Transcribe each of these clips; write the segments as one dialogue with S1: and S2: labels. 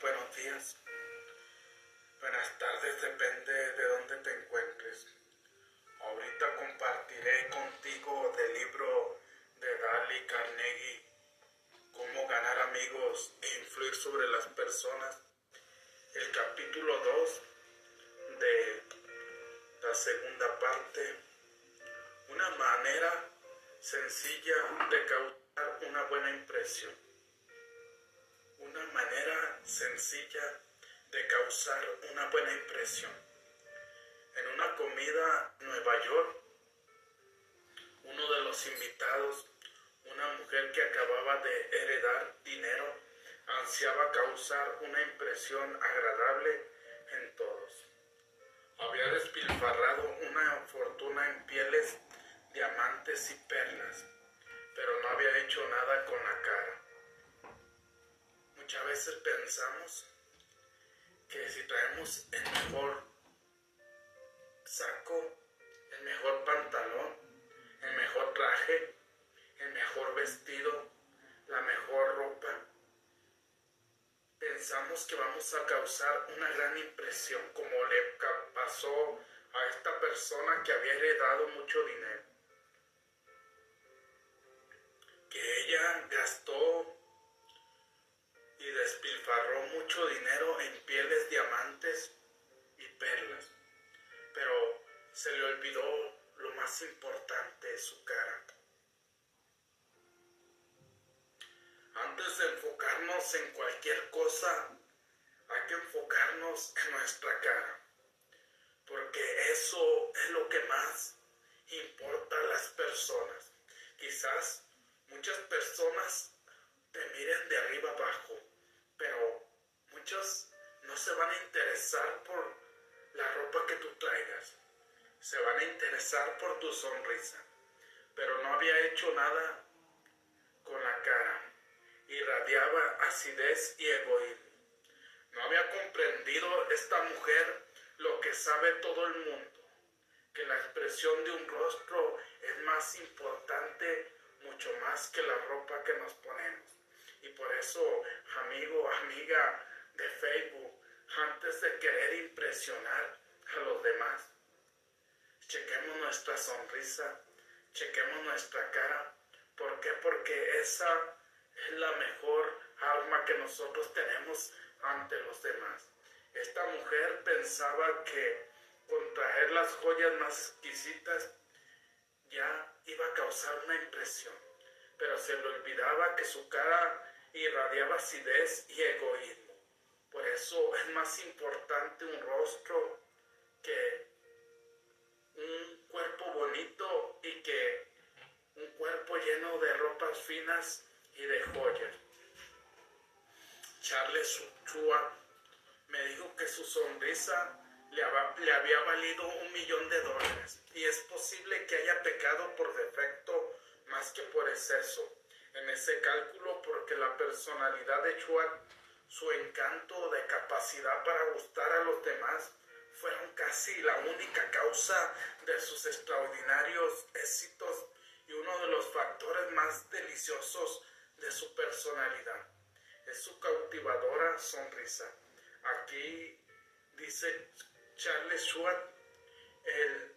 S1: buenos días, buenas tardes, depende de dónde te encuentres. Ahorita compartiré contigo del libro de Dali Carnegie, Cómo ganar amigos e influir sobre las personas, el capítulo 2 de la segunda parte, una manera sencilla de causar una buena impresión una manera sencilla de causar una buena impresión. En una comida en Nueva York, uno de los invitados, una mujer que acababa de heredar dinero, ansiaba causar una impresión agradable en todos. Había despilfarrado una fortuna en pieles, diamantes y perlas, pero no había hecho nada con la cara. Muchas veces pensamos que si traemos el mejor saco, el mejor pantalón, el mejor traje, el mejor vestido, la mejor ropa, pensamos que vamos a causar una gran impresión como le pasó a esta persona que había heredado mucho dinero. Que ella gastó y despilfarró mucho dinero en pieles, diamantes y perlas, pero se le olvidó lo más importante, su cara. Antes de enfocarnos en cualquier cosa, hay que enfocarnos en nuestra cara, porque eso es lo que más importa a las personas. Quizás muchas personas te miren de arriba abajo pero muchos no se van a interesar por la ropa que tú traigas, se van a interesar por tu sonrisa, pero no había hecho nada con la cara, irradiaba acidez y egoísmo. No había comprendido esta mujer lo que sabe todo el mundo, que la expresión de un rostro es más importante, mucho más que la ropa que nos ponemos. Y por eso, amigo, amiga de Facebook, antes de querer impresionar a los demás, chequemos nuestra sonrisa, chequemos nuestra cara. ¿Por qué? Porque esa es la mejor arma que nosotros tenemos ante los demás. Esta mujer pensaba que con traer las joyas más exquisitas ya iba a causar una impresión, pero se le olvidaba que su cara irradiaba acidez y egoísmo. Por eso es más importante un rostro que un cuerpo bonito y que un cuerpo lleno de ropas finas y de joyas. Charles Chua me dijo que su sonrisa le había valido un millón de dólares y es posible que haya pecado por defecto más que por exceso en ese cálculo porque la personalidad de Chua, su encanto de capacidad para gustar a los demás, fueron casi la única causa de sus extraordinarios éxitos y uno de los factores más deliciosos de su personalidad. Es su cautivadora sonrisa. Aquí dice Charles Schwab, el,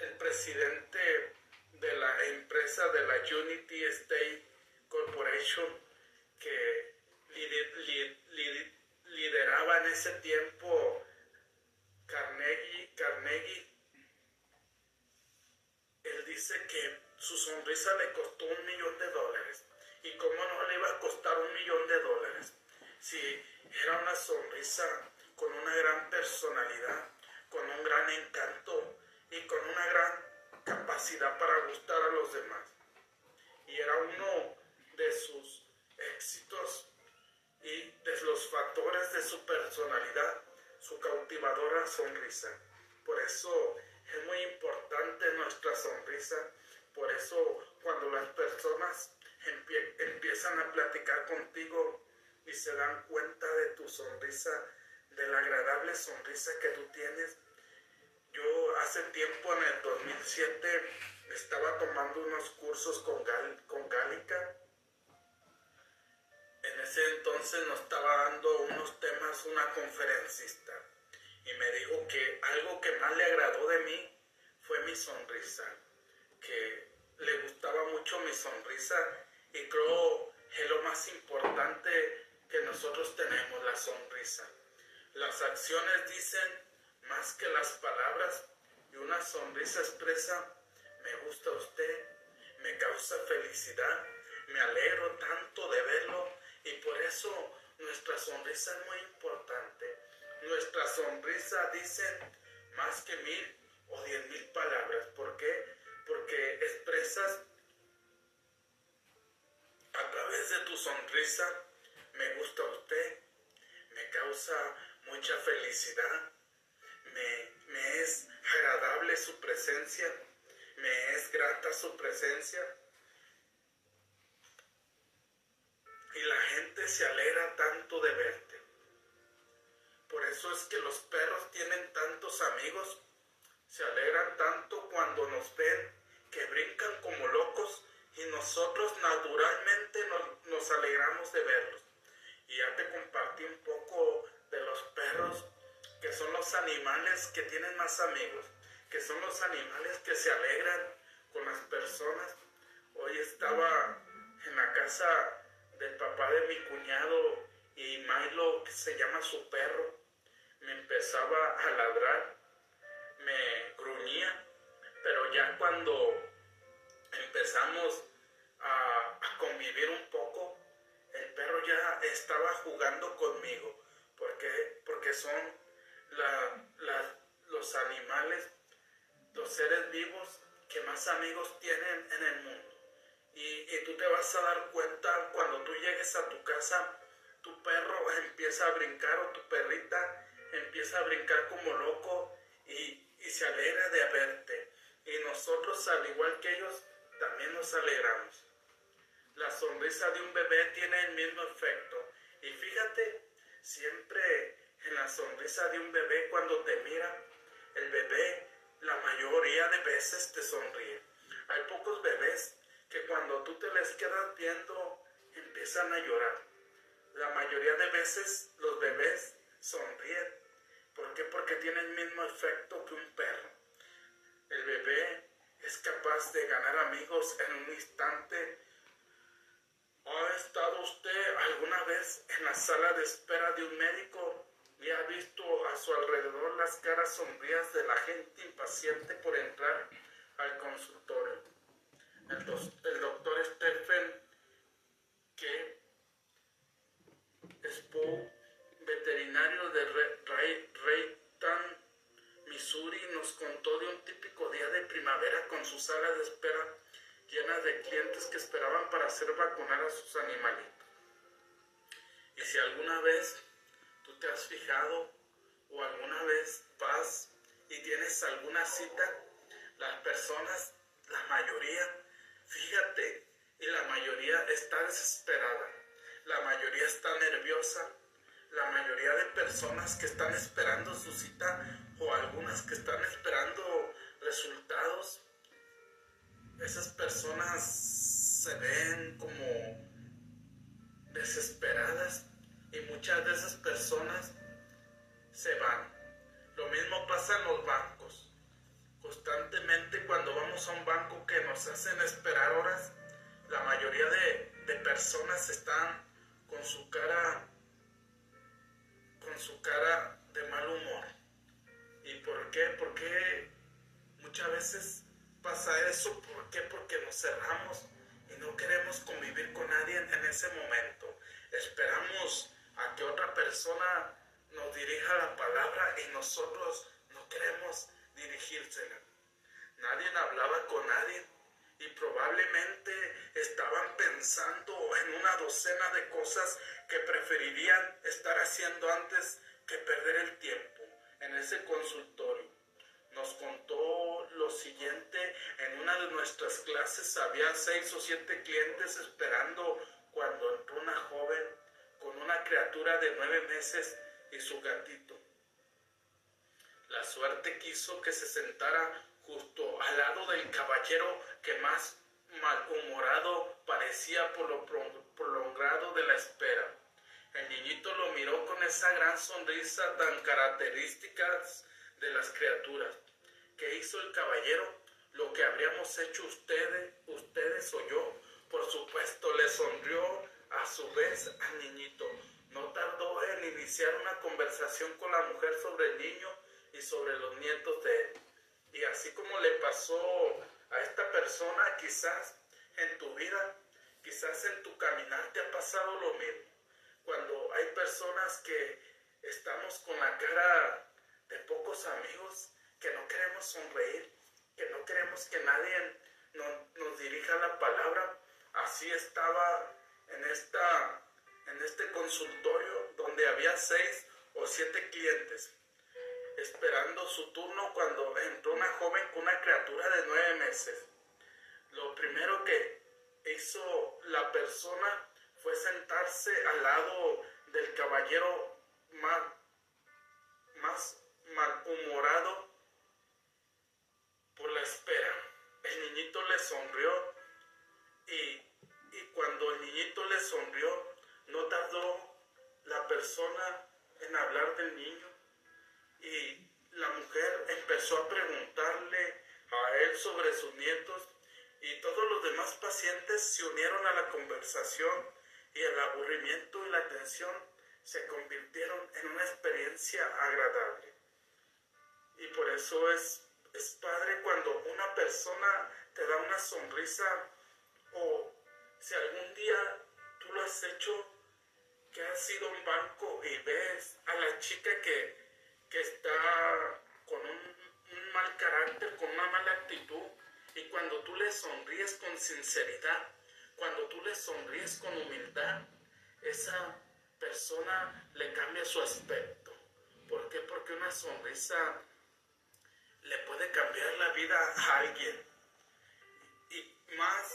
S1: el presidente de la empresa de la Unity State Corporation que lideraba en ese tiempo Carnegie, Carnegie. Él dice que su sonrisa le costó un millón de dólares. ¿Y cómo no le iba a costar un millón de dólares? Si era una sonrisa con una gran personalidad, con un gran encanto y con una gran capacidad para gustar a los demás. Y era uno de sus éxitos y de los factores de su personalidad, su cautivadora sonrisa. Por eso es muy importante nuestra sonrisa. Por eso cuando las personas empiezan a platicar contigo y se dan cuenta de tu sonrisa, de la agradable sonrisa que tú tienes, yo hace tiempo, en el 2007, estaba tomando unos cursos con, Gal, con Gálica. En ese entonces nos estaba dando unos temas una conferencista y me dijo que algo que más le agradó de mí fue mi sonrisa, que le gustaba mucho mi sonrisa y creo que lo más importante que nosotros tenemos, la sonrisa. Las acciones dicen más que las palabras y una sonrisa expresa, me gusta usted, me causa felicidad, me alegro tanto de verlo y por eso nuestra sonrisa es muy importante. Nuestra sonrisa dice más que mil o diez mil palabras. ¿Por qué? Porque expresas a través de tu sonrisa, me gusta usted, me causa mucha felicidad, me, es agradable su presencia, me es grata su presencia. Y la gente se alegra tanto de verte. Por eso es que los perros tienen tantos amigos, se alegran tanto cuando nos ven que brincan como locos y nosotros naturalmente nos, nos alegramos de verlos. Y ya te compartí un poco de los perros que son los animales que tienen más amigos, que son los animales que se alegran con las personas. Hoy estaba en la casa del papá de mi cuñado y Milo, que se llama su perro, me empezaba a ladrar, me gruñía, pero ya cuando empezamos a, convivir un poco, el perro ya estaba jugando conmigo, porque, porque son los animales, los seres vivos que más amigos tienen en el mundo. Y, tú te vas a dar cuenta cuando tú llegues a tu casa, tu perro empieza a brincar o tu perrita empieza a brincar como loco y, y se alegra de verte. Y nosotros, al igual que ellos, también nos alegramos. La sonrisa de un bebé tiene el mismo efecto. Y fíjate, siempre en la sonrisa de un bebé cuando te mira, el bebé la mayoría de veces te sonríe. Hay pocos bebés que cuando tú te les quedas viendo empiezan a llorar. La mayoría de veces los bebés sonríen. ¿Por qué? Porque tienen el mismo efecto que un perro. El bebé es capaz de ganar amigos en un instante. ¿Ha estado usted alguna vez en la sala de espera de un médico y ha visto a su alrededor las caras sombrías de la gente impaciente por entrar al consultorio? El, doctor Stephen que Spow, veterinario de Rayton, Missouri, nos contó de un típico día de primavera con su sala de espera llena de clientes que esperaban para hacer vacunar a sus animalitos. Y si alguna vez tú te has fijado o alguna vez vas y tienes alguna cita, las personas, la mayoría, fíjate, y la mayoría está desesperada, la mayoría está nerviosa, la mayoría de personas que están esperando su cita o algunas que están esperando resultados, esas personas se ven como desesperadas y muchas de esas personas se van. Lo mismo pasa en los bancos. Constantemente cuando vamos a un banco que nos hacen esperar horas, la mayoría de, personas están con su cara con su cara de mal humor. ¿Y por qué? Porque muchas veces pasa eso. ¿Por qué? Porque nos cerramos y no queremos convivir con nadie en ese momento. Esperamos a que otra persona nos dirija la palabra y nosotros no queremos dirigírsela. Nadie hablaba con nadie y probablemente estaban pensando en una docena de cosas que preferirían estar haciendo antes que perder el tiempo en ese consultorio. Nos contó lo siguiente, en una de nuestras clases había seis o siete clientes esperando cuando entró una joven una criatura de nueve meses y su gatito. La suerte quiso que se sentara justo al lado del caballero que más malhumorado parecía por lo prolongado de la espera. El niñito lo miró con esa gran sonrisa tan característica de las criaturas. ¿Qué hizo el caballero? Lo que habríamos hecho ustedes, ustedes o yo. Por supuesto, le sonrió a su vez al niñito. No tardó en iniciar una conversación con la mujer sobre el niño y sobre los nietos de él. Y así como le pasó a esta persona, quizás en tu vida, quizás en tu caminar te ha pasado lo mismo. Cuando hay personas que estamos con la cara de pocos amigos, que no queremos sonreír, que no queremos que nadie nos, dirija la palabra. Así estaba en, esta, en este consultorio donde había seis o siete clientes esperando su turno cuando entró una joven con una criatura de nueve meses. Lo primero que hizo la persona fue sentarse al lado del caballero más, más malhumorado por la espera. El niñito le sonrió y, y cuando el niñito le sonrió, no tardó la persona en hablar del niño y la mujer empezó a preguntarle a él sobre sus nietos y todos los demás pacientes se unieron a la conversación y el aburrimiento y la tensión se convirtieron en una experiencia agradable. Y por eso es, es padre cuando una persona te da una sonrisa si algún día tú lo has hecho, que has ido a un banco y ves a la chica que que está con un, mal carácter, con una mala actitud, y cuando tú le sonríes con sinceridad, cuando tú le sonríes con humildad, esa persona le cambia su aspecto. ¿Por qué? Porque una sonrisa le puede cambiar la vida a alguien. Y más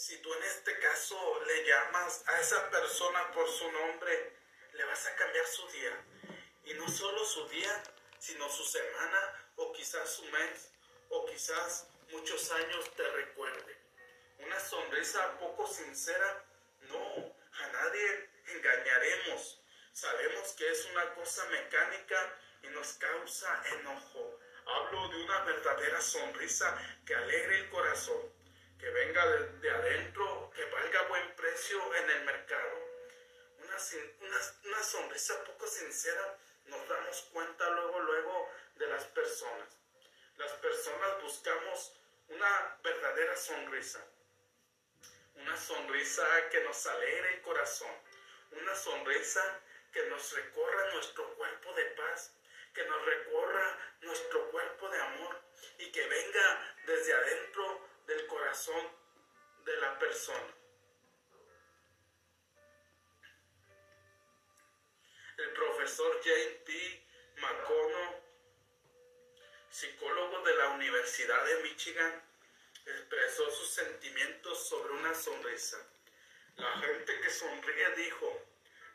S1: si tú en este caso le llamas a esa persona por su nombre, le vas a cambiar su día. Y no solo su día, sino su semana o quizás su mes o quizás muchos años te recuerde. Una sonrisa poco sincera, no, a nadie engañaremos. Sabemos que es una cosa mecánica y nos causa enojo. Hablo de una verdadera sonrisa que alegre el corazón, que venga de, adentro, que valga buen precio en el mercado. Una, una, una sonrisa poco sincera nos damos cuenta luego, luego de las personas. Las personas buscamos una verdadera sonrisa. Una sonrisa que nos alegre el corazón. Una sonrisa que nos recorra nuestro cuerpo de paz. Que nos recorra nuestro cuerpo de amor. Y que venga desde adentro del corazón de la persona. el profesor James P. McConnell, psicólogo de la Universidad de Michigan, expresó sus sentimientos sobre una sonrisa. La gente que sonríe, dijo,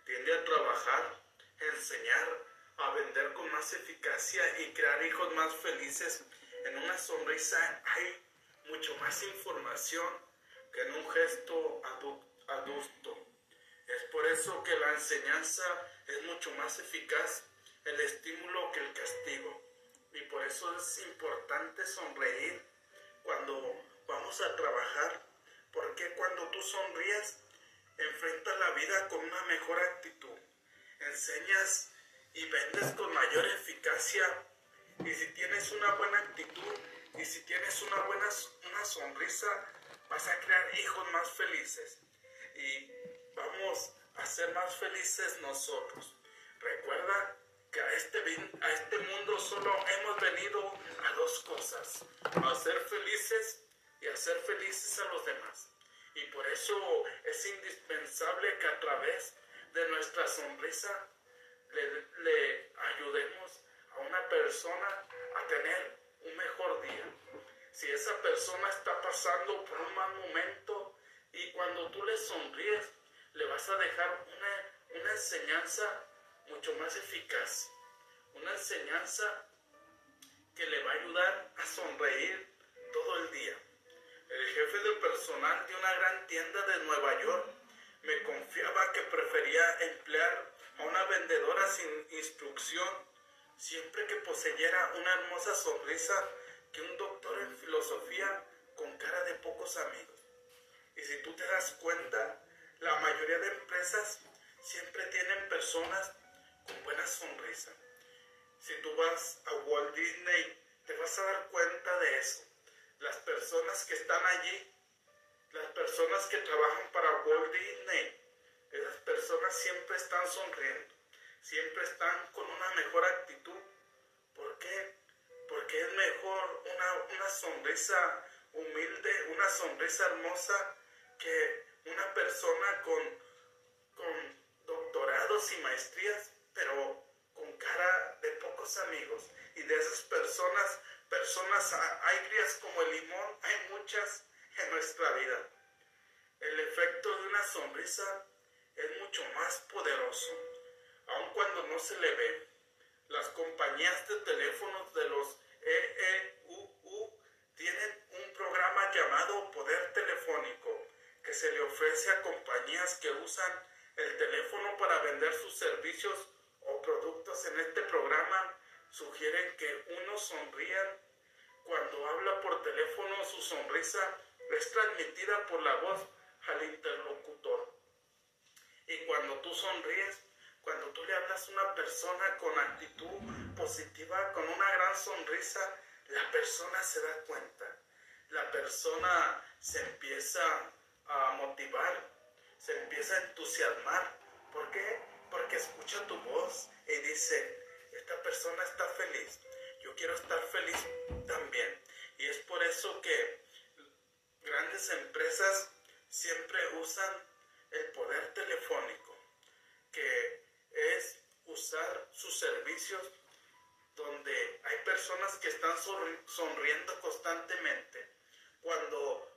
S1: tiende a trabajar, enseñar, a vender con más eficacia y crear hijos más felices. En una sonrisa hay mucho más información que en un gesto adulto. Es por eso que la enseñanza es mucho más eficaz el estímulo que el castigo. Y por eso es importante sonreír cuando vamos a trabajar. Porque cuando tú sonríes, enfrentas la vida con una mejor actitud. Enseñas y vendes con mayor eficacia. Y si tienes una buena actitud y si tienes una buena una sonrisa, vas a crear hijos más felices. Y vamos a ser más felices nosotros. Recuerda que a este, a este mundo solo hemos venido a dos cosas, a ser felices y a ser felices a los demás. Y por eso es indispensable que a través de nuestra sonrisa le, le ayudemos a una persona a tener un mejor día. Si esa persona está pasando por un mal momento y cuando tú le sonríes, le vas a dejar una, una enseñanza mucho más eficaz, una enseñanza que le va a ayudar a sonreír todo el día. El jefe del personal de una gran tienda de Nueva York me confiaba que prefería emplear a una vendedora sin instrucción, siempre que poseyera una hermosa sonrisa, que un doctor en filosofía con cara de pocos amigos. Y si tú te das cuenta, la mayoría de empresas siempre tienen personas con buena sonrisa. Si tú vas a Walt Disney, te vas a dar cuenta de eso. Las personas que están allí, las personas que trabajan para Walt Disney, esas personas siempre están sonriendo, siempre están con una mejor actitud. ¿Por qué? Porque es mejor una, una sonrisa humilde, una sonrisa hermosa que una persona con, con doctorados y maestrías, pero con cara de pocos amigos. Y de esas personas, personas agrias como el limón, hay muchas en nuestra vida. El efecto de una sonrisa es mucho más poderoso, aun cuando no se le ve. Las compañías de teléfonos de los EEUU tienen un programa llamado Poder Telefónico que se le ofrece a compañías que usan el teléfono para vender sus servicios o productos en este programa. Sugieren que uno sonría cuando habla por teléfono, su sonrisa es transmitida por la voz al interlocutor. Y cuando tú sonríes, cuando tú le hablas a una persona con actitud positiva, con una gran sonrisa, la persona se da cuenta. La persona se empieza a motivar, se empieza a entusiasmar. ¿Por qué? Porque escucha tu voz y dice, esta persona está feliz, yo quiero estar feliz también. Y es por eso que grandes empresas siempre usan el poder telefónico, que es usar sus servicios donde hay personas que están sonriendo constantemente. Cuando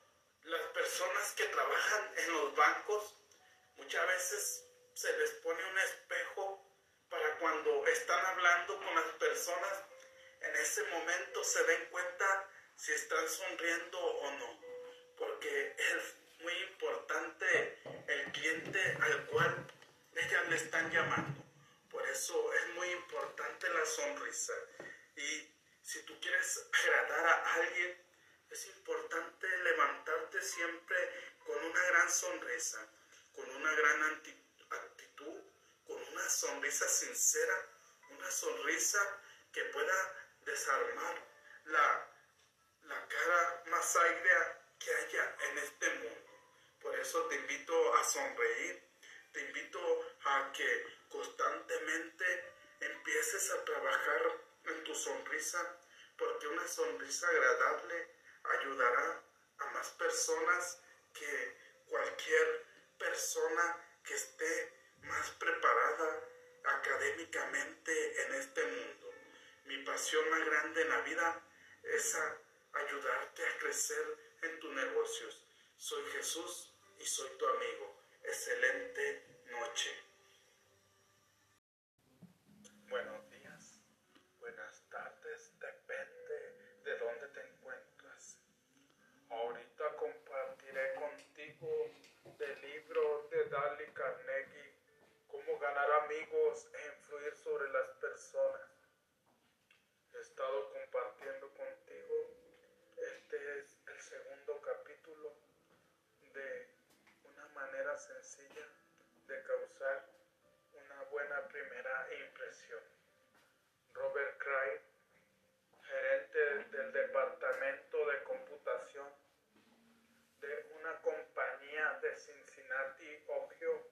S1: las personas que trabajan en los bancos muchas veces se les pone un espejo para cuando están hablando con las personas, en ese momento se den cuenta si están sonriendo o no, porque es muy importante el cliente al cual ellas le están llamando. Por eso es muy importante la sonrisa. Y si tú quieres agradar a alguien, es importante levantarte siempre con una gran sonrisa, con una gran actitud, con una sonrisa sincera, una sonrisa que pueda desarmar la, la cara más agria que haya en este mundo. Por eso te invito a sonreír, te invito a que constantemente empieces a trabajar en tu sonrisa, porque una sonrisa agradable ayudará a más personas que cualquier persona que esté más preparada académicamente en este mundo. Mi pasión más grande en la vida es ayudarte a crecer en tus negocios. Soy Jesús y soy tu amigo. Excelente noche. Buenos días, buenas tardes, depende de dónde te encuentras. Ahorita compartiré contigo del libro de Dale Carnegie, Cómo ganar amigos e influir sobre las personas. He estado compartiendo contigo, este es el segundo capítulo de una manera sencilla de causar una buena primera impresión. Robert Cray, gerente del departamento de computación de una compañía de Cincinnati, Ohio,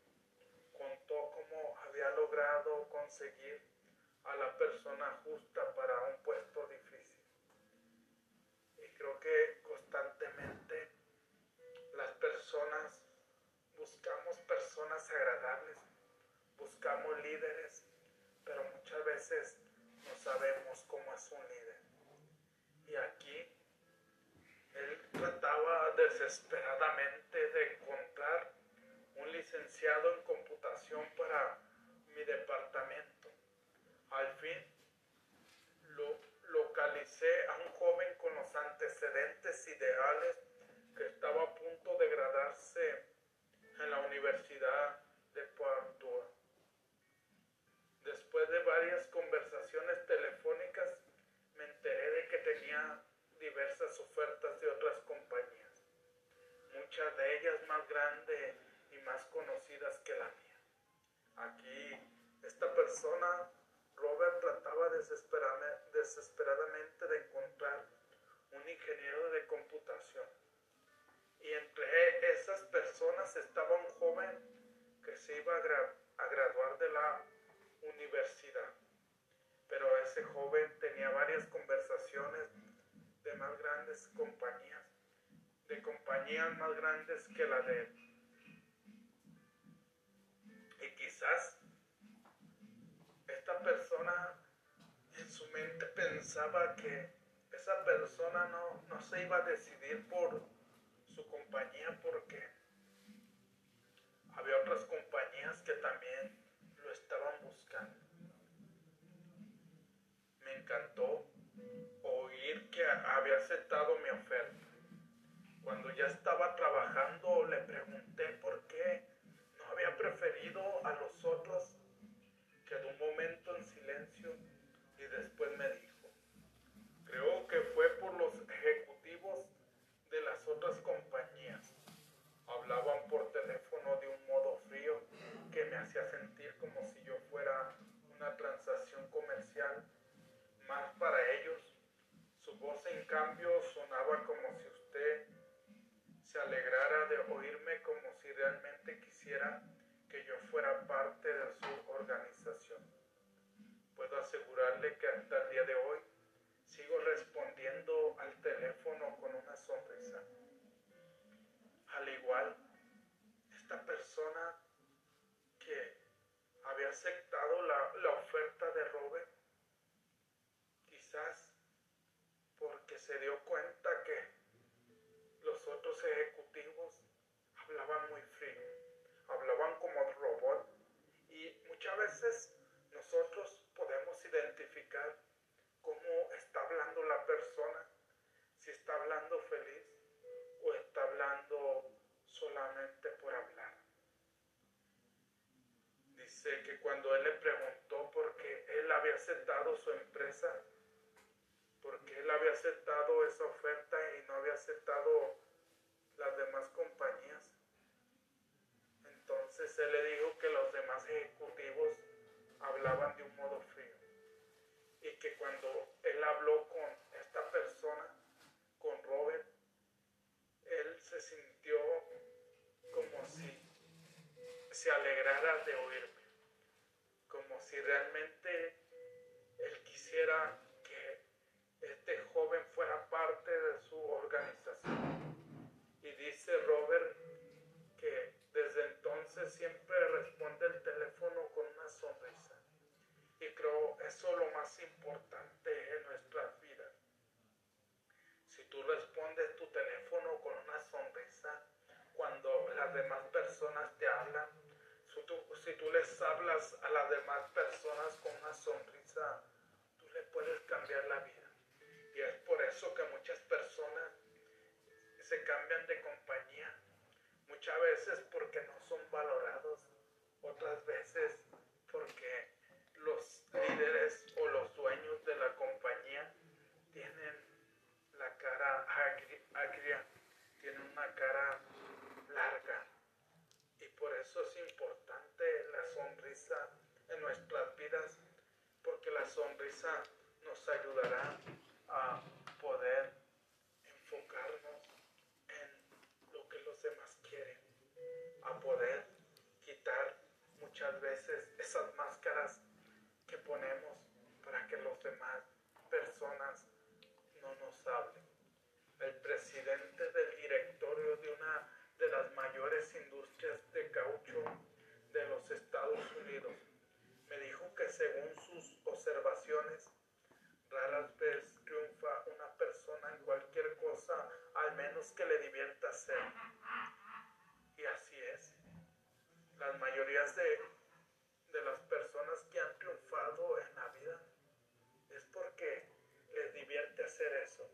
S1: contó cómo había logrado conseguir a la persona justa para un puesto difícil. Y creo que constantemente las personas buscamos personas agradables, buscamos líderes, pero muchas veces no sabemos cómo es un líder. Y aquí él trataba desesperadamente de encontrar un licenciado en computación para mi departamento al fin lo, localicé a un joven con los antecedentes ideales que estaba a punto de gradarse en la Universidad de Padua. Después de varias conversaciones telefónicas, me enteré de que tenía diversas ofertas de otras compañías, muchas de ellas más grandes y más conocidas que la mía. Aquí esta persona Robert, trataba desesperadamente de encontrar un ingeniero de computación. Y entre esas personas estaba un joven que se iba a, graduar de la universidad. Pero ese joven tenía varias conversaciones de más grandes compañías, de compañías más grandes que la de él. Y quizás esta persona en su mente pensaba que esa persona no, no se iba a decidir por su compañía porque había otras compañías que también lo estaban buscando. Me encantó oír que había aceptado mi oferta. Cuando ya estaba trabajando le pregunté después me dijo, creo que fue por los ejecutivos de las otras compañías. Hablaban por teléfono de un modo frío que me hacía sentir como si yo fuera una transacción comercial más para ellos. Su voz en cambio sonaba como si usted se alegrara de oírme como si realmente quisiera que yo fuera parte de su organización. Asegurarle que hasta el día de hoy sigo respondiendo al teléfono con una sonrisa. Al igual, esta persona que había aceptado la, la oferta de Robert, quizás porque se dio cuenta que los otros ejecutivos hablaban muy frío, hablaban como robot y muchas veces solamente por hablar. Dice que cuando él le preguntó por qué él había aceptado su empresa, por qué él había aceptado esa oferta y no había aceptado las demás compañías, entonces él le dijo que los demás ejecutivos hablaban de un modo frío y que cuando él habló con esta persona, con Robert, él se sintió como si se alegrara de oírme, como si realmente él quisiera que este joven fuera parte de su organización. Y dice Robert que desde entonces siempre responde el teléfono con una sonrisa. Y creo eso es lo más importante en nuestras vidas. Si tú respondes tu teléfono con una sonrisa cuando las demás personas te hablan, si tú, si tú les hablas a las demás personas con una sonrisa, tú le puedes cambiar la vida. Y es por eso que muchas personas se cambian de compañía. Muchas veces porque no son valorados, otras veces porque los líderes o los dueños de la compañía tienen la cara agria, tienen una cara larga. Y por eso es importante la sonrisa en nuestras vidas, porque nos ayudará a poder enfocarnos en lo que los demás quieren, a poder quitar muchas veces esas máscaras que ponemos para que los demás personas no nos hablen. El presidente del directorio de una de las mayores industrias de caucho de los Estados Unidos según sus observaciones, raras veces triunfa una persona en cualquier cosa, al menos que le divierta hacer. Y así es. Las mayorías de de las personas que han triunfado en la vida es porque les divierte hacer eso.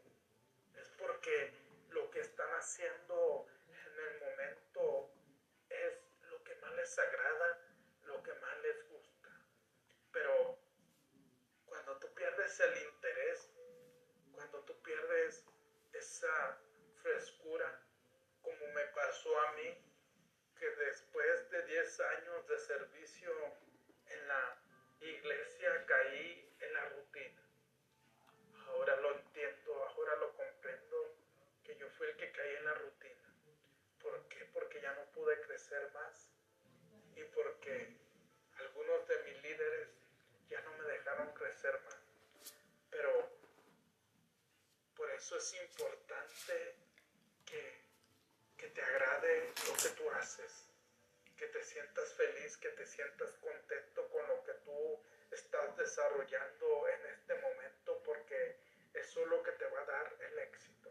S1: Es porque lo que están haciendo en el momento es lo que más les agrada, lo que más les gusta. Pero cuando tú el interés, cuando tú pierdes esa frescura como me pasó a mí, que después de 10 años de servicio en la iglesia caí en la rutina. Ahora lo entiendo, ahora lo comprendo, que yo fui el que caí en la rutina. ¿Por qué? Porque ya no pude crecer más y porque algunos de mis líderes ya no me dejaron crecer más. Pero por eso es importante que, que te agrade lo que tú haces, que te sientas feliz, que te sientas contento con lo que tú estás desarrollando en este momento, porque eso es lo que te va a dar el éxito.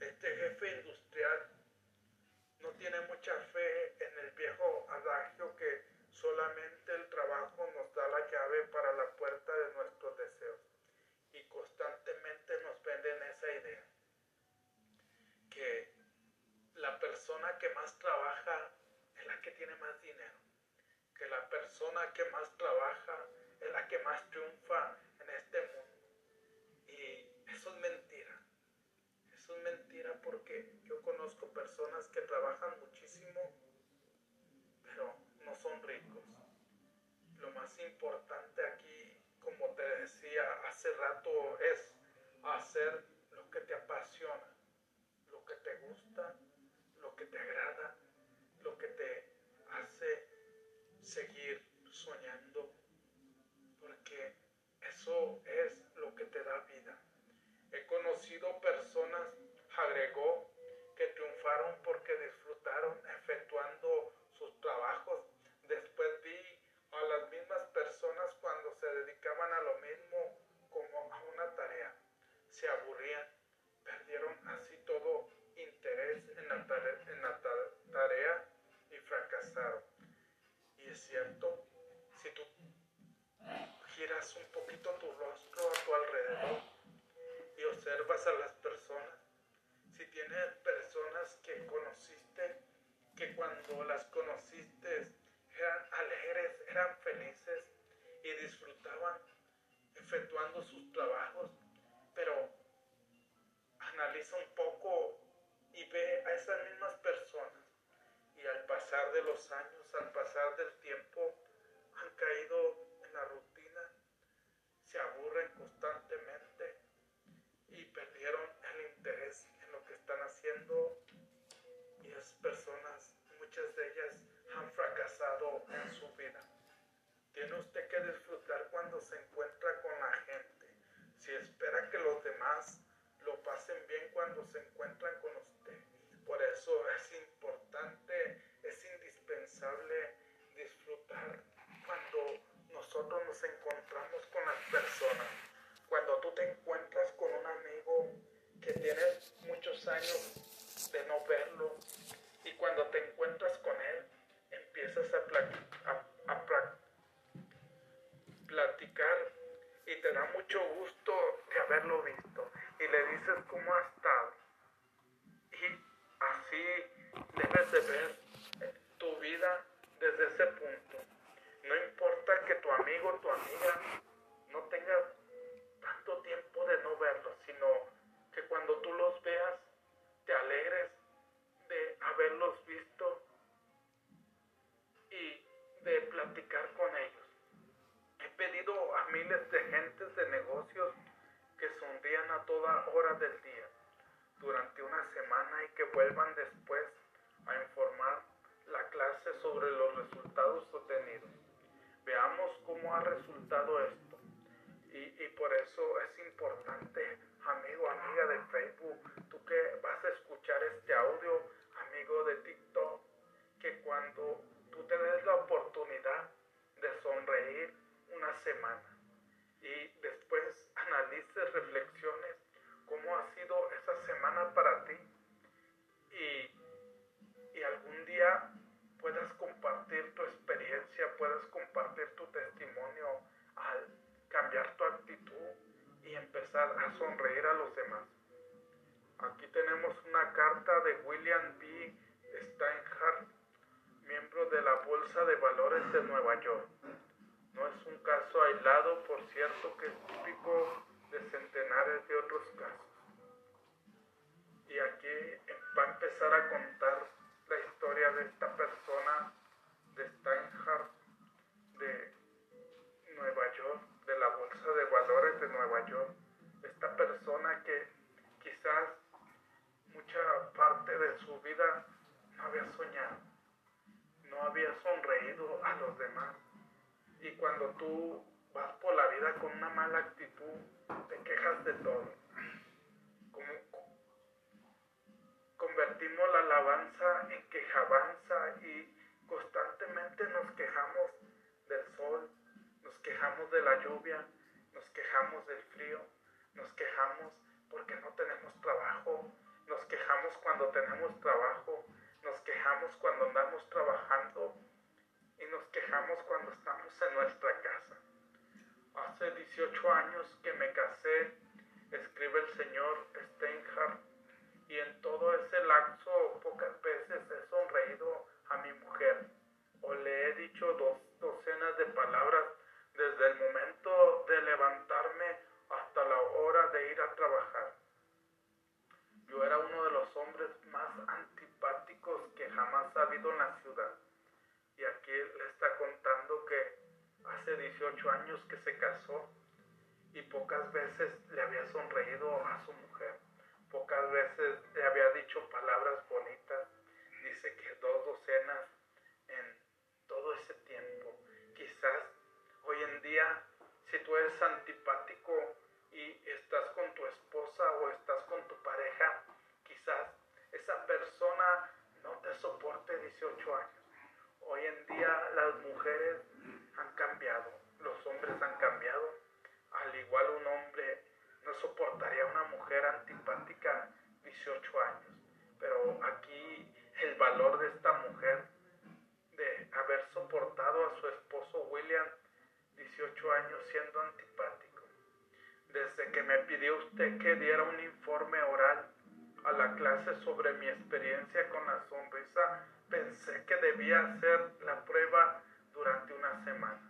S1: Este jefe industrial no tiene mucha fe en el viejo adagio que solamente el trabajo nos da la llave para la puerta de nuestros deseos. Y constantemente nos venden esa idea. Que la persona que más trabaja es la que tiene más dinero. Que la persona que más trabaja es la que más triunfa en este mundo. Y eso es mentira. Eso es mentira porque yo conozco personas que trabajan muchísimo, pero no son ricos. Lo más importante aquí, como te decía hace rato, es hacer lo que te apasiona, lo que te gusta, lo que te agrada, lo que te hace seguir soñando, porque eso es lo que te da vida. He conocido personas, agregó, que triunfaron porque disfrutaron efectuando sus trabajos. Cierto, si tú giras un poquito tu rostro a tu alrededor y observas a las personas, si tienes personas que conociste, que cuando las conociste eran alegres, eran felices y disfrutaban efectuando sus trabajos, pero analiza un poco y ve a esas mismas personas y al pasar de los años, al pasar del tiempo, han caído en la rutina, se aburren constantemente y perdieron el interés en lo que están haciendo y esas personas, muchas de ellas han fracasado en su vida. Tiene usted que disfrutar cuando se encuentra con la gente. Si espera que los demás lo pasen bien cuando se encuentran con usted. Por eso es importante, es indispensable disfrutar cuando nosotros nos encontramos con las personas. Cuando tú te encuentras con un amigo que tienes muchos años de no verlo y cuando te encuentras con él empiezas a, platicar y te da mucho gusto de haberlo visto y le dices cómo ha del día durante una semana y que vuelvan después tenemos una carta de William B. Steinhardt, miembro de la Bolsa de Valores de Nueva York. No es un caso aislado, por cierto, que es típico de centenares de otros casos. empezar a contar de su vida no había soñado, no había sonreído a los demás. Y cuando tú vas por la vida con una mala actitud, te quejas de todo. convertimos la alabanza en quejabanza y constantemente nos quejamos del sol, nos quejamos de la lluvia, nos quejamos del frío, nos quejamos porque no tenemos trabajo, nos quejamos cuando tenemos trabajo, nos quejamos cuando andamos trabajando y nos quejamos cuando estamos en nuestra casa. Hace 18 años que me casé, escribe el señor Steinhardt, y en todo ese lapso pocas veces he sonreído a mi mujer o le he dicho dos docenas de palabras desde el momento Yo era uno de los hombres más antipáticos que jamás ha habido en la ciudad. Y aquí le está contando que hace 18 años que se casó y pocas veces le había sonreído a su mujer. Pocas veces le había dicho palabras bonitas. Dice que dos docenas en todo ese tiempo. Quizás hoy en día, si tú eres antipático y estás con tu esposa o estás con tu pareja, quizás esa persona no te soporte 18 años. Hoy en día las mujeres han cambiado, los hombres han cambiado. Al igual un hombre no soportaría una mujer antipática 18 años. Pero aquí el valor de esta mujer, de haber soportado a su esposo William 18 años siendo antipático. Desde que me pidió usted que diera un informe oral a la clase sobre mi experiencia con la sonrisa, pensé que debía hacer la prueba durante una semana.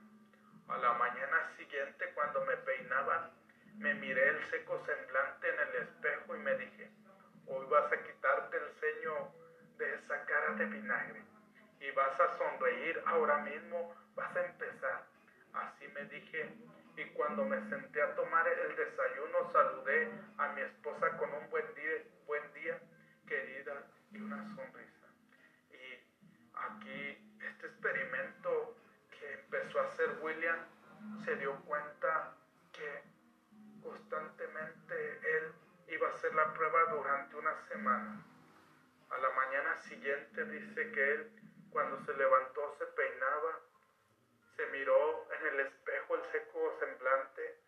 S1: A la mañana siguiente, cuando me peinaban, me miré el seco semblante en el espejo y me dije, hoy vas a quitarte el ceño de esa cara de vinagre y vas a sonreír ahora mismo, vas a empezar. Así me dije y cuando me senté a tomar el desayuno saludé a mi esposa con un buen día querida y una sonrisa. Y aquí este experimento que empezó a hacer William se dio cuenta que constantemente él iba a hacer la prueba durante una semana. A la mañana siguiente dice que él cuando se levantó se peinaba, se miró en el espejo el seco semblante,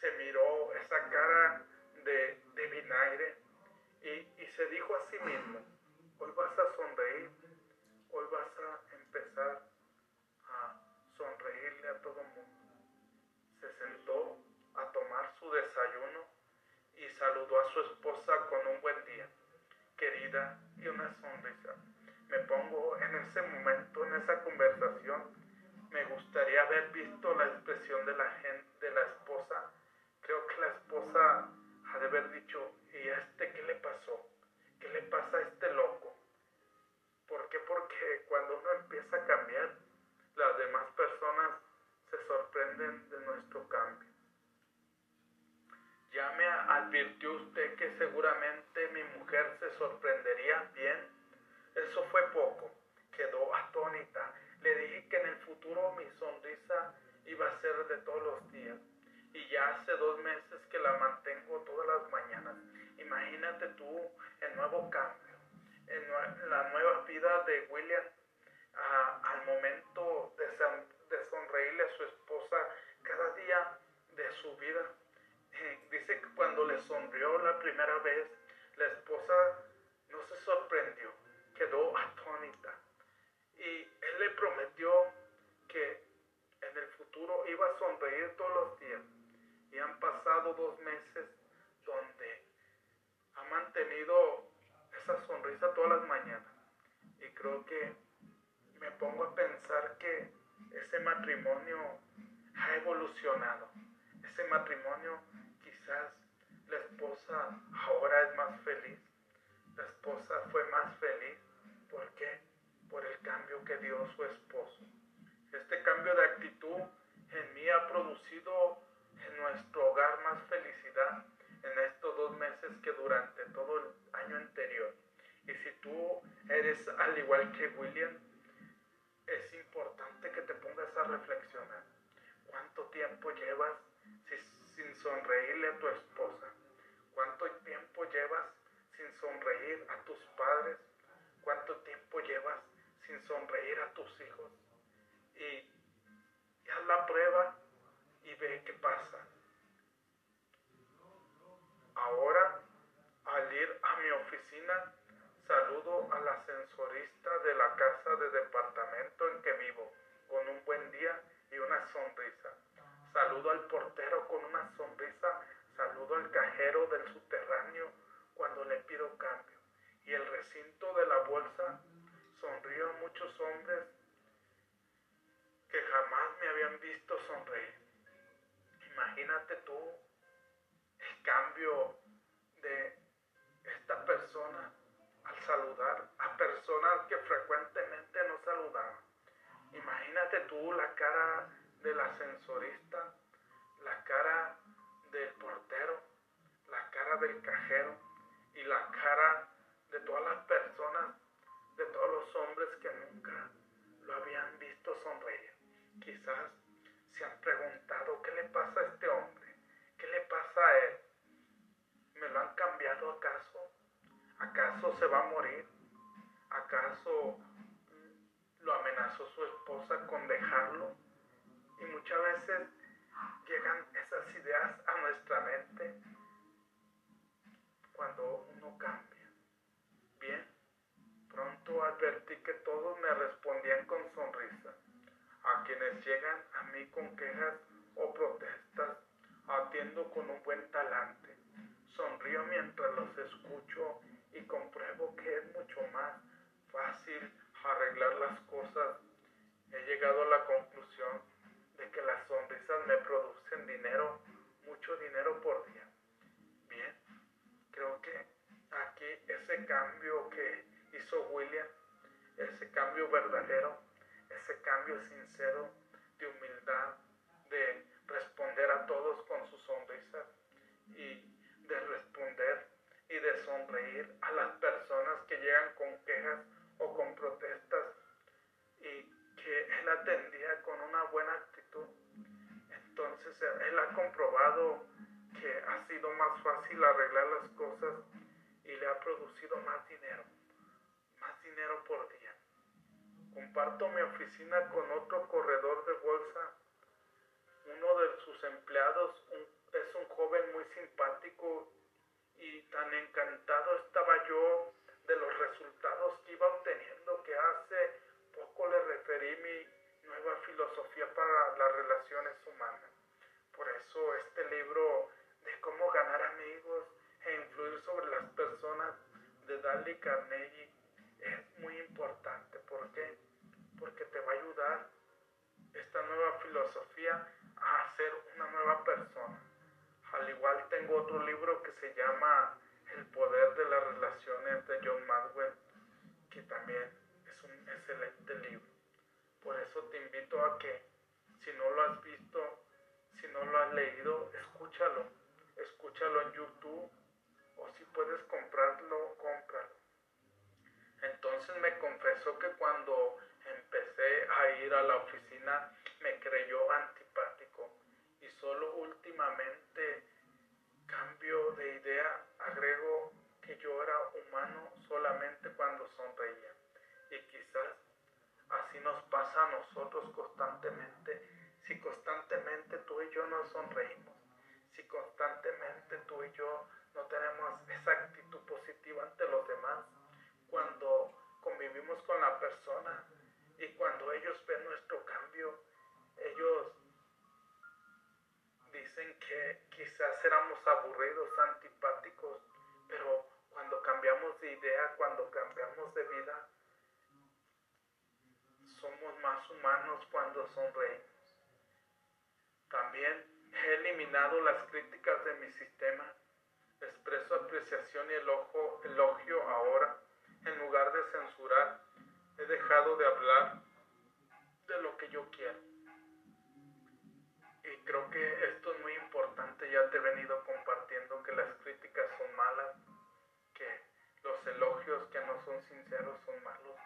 S1: se miró esa cara de, vinagre y, y se dijo a sí mismo, hoy vas a sonreír, hoy vas a empezar a sonreírle a todo mundo. Se sentó a tomar su desayuno y saludó a su esposa con un buen día, querida, y una sonrisa. Me pongo en ese momento, en esa conversación, me gustaría haber visto la expresión de la gente, de la esposa. Creo que la esposa ha de haber dicho, ¿y este qué le pasó? ¿Qué le pasa a este loco? ¿Por qué? Porque cuando uno empieza a cambiar, las demás personas se sorprenden de nuestro cambio. Ya me advirtió usted que seguramente mi mujer se sorprendería bien. Eso fue poco. Quedó atónita. Le dije que en el futuro mi sonrisa iba a ser de todos los días. Y ya hace dos meses que la mantengo todas las mañanas. Imagínate tú el nuevo cambio, en la nueva vida de William al momento de, de sonreírle a su esposa cada día de su vida dice que cuando le sonrió la primera vez, la esposa no se sorprendió, quedó atónita. Y él le prometió que en el futuro iba a sonreír todos los días. Y han pasado dos meses ha mantenido esa sonrisa todas las mañanas. Y creo que me pongo a pensar que ese matrimonio ha evolucionado. Ese matrimonio quizás la esposa ahora es más feliz, esposa fue más feliz. ¿Por qué? Por el cambio que dio su esposo. Este cambio de actitud en mí ha producido en nuestro hogar más felicidad meses que durante todo el año anterior. Y si tú eres al igual que William, es importante que te pongas a reflexionar. ¿Cuánto tiempo llevas sin sonreírle a tu esposa? ¿Cuánto tiempo llevas sin sonreír a tus padres? ¿Cuánto tiempo llevas sin sonreír a tus hijos? Y, haz la prueba y ve qué pasa. Ahora, saludo al ascensorista de la casa de departamento en que vivo con un buen día y una sonrisa. Saludo al portero con una sonrisa. Saludo al cajero del subterráneo cuando le pido cambio. Y el recinto de la bolsa sonrió a muchos hombres que jamás me habían visto sonreír. Imagínate tú tú la cara del ascensorista, la cara del portero, la cara del cajero y la cara de todas las personas, de todos los hombres que nunca lo habían visto sonreír. Quizás se han preguntado qué le pasa a este hombre, qué le pasa a él. ¿Me lo han cambiado acaso? ¿Acaso se va a morir? ¿Acaso lo amenazó su esposa con dejarlo? Y muchas veces llegan esas ideas a nuestra mente cuando uno cambia. Bien, pronto advertí que todos me respondían con sonrisa. A quienes llegan a mí con quejas o protestas, atiendo con un buen talante. Sonrío mientras los escucho y compruebo que es mucho más fácil arreglar las cosas. He llegado a la conclusión de que las sonrisas me producen dinero, mucho dinero por día. Bien, creo que aquí ese cambio que hizo William, ese cambio verdadero, ese cambio sincero de humildad, de responder a todos con su sonrisa y de responder y de sonreír a las personas que llegan con quejas Él ha comprobado que ha sido más fácil arreglar las cosas y le ha producido más dinero, más dinero por día. Comparto mi oficina con otro corredor de bolsa. Uno de sus empleados es un joven muy simpático y tan encantado estaba yo de los resultados que iba obteniendo que hace poco le referí mi nueva filosofía para las relaciones humanas. Por eso este libro de cómo ganar amigos e influir sobre las personas de Dale Carnegie es muy importante. ¿Por qué? Porque te va a ayudar esta nueva filosofía a ser una nueva persona. Al igual tengo otro libro que se llama El poder de las relaciones de John Maxwell, que también es un excelente libro. Por eso te invito a que si no lo has visto, si no lo has leído, escúchalo. Escúchalo en YouTube o si puedes comprarlo, cómpralo. Entonces me confesó que cuando empecé a ir a la oficina me creyó antipático y solo últimamente cambio de idea, agrego que yo era humano solamente cuando sonreía. Y quizás así nos pasa a nosotros constantemente. Si constantemente tú y yo nos sonreímos, si constantemente tú y yo no tenemos esa actitud positiva ante los demás, cuando convivimos con la persona y cuando ellos ven nuestro cambio, ellos dicen que quizás éramos aburridos, antipáticos, pero cuando cambiamos de idea, cuando cambiamos de vida, somos más humanos cuando sonreímos. También he eliminado las críticas de mi sistema. Expreso apreciación y elogio ahora. En lugar de censurar, he dejado de hablar de lo que yo quiero. Y creo que esto es muy importante, ya te he venido compartiendo que las críticas son malas, que los elogios que no son sinceros son malos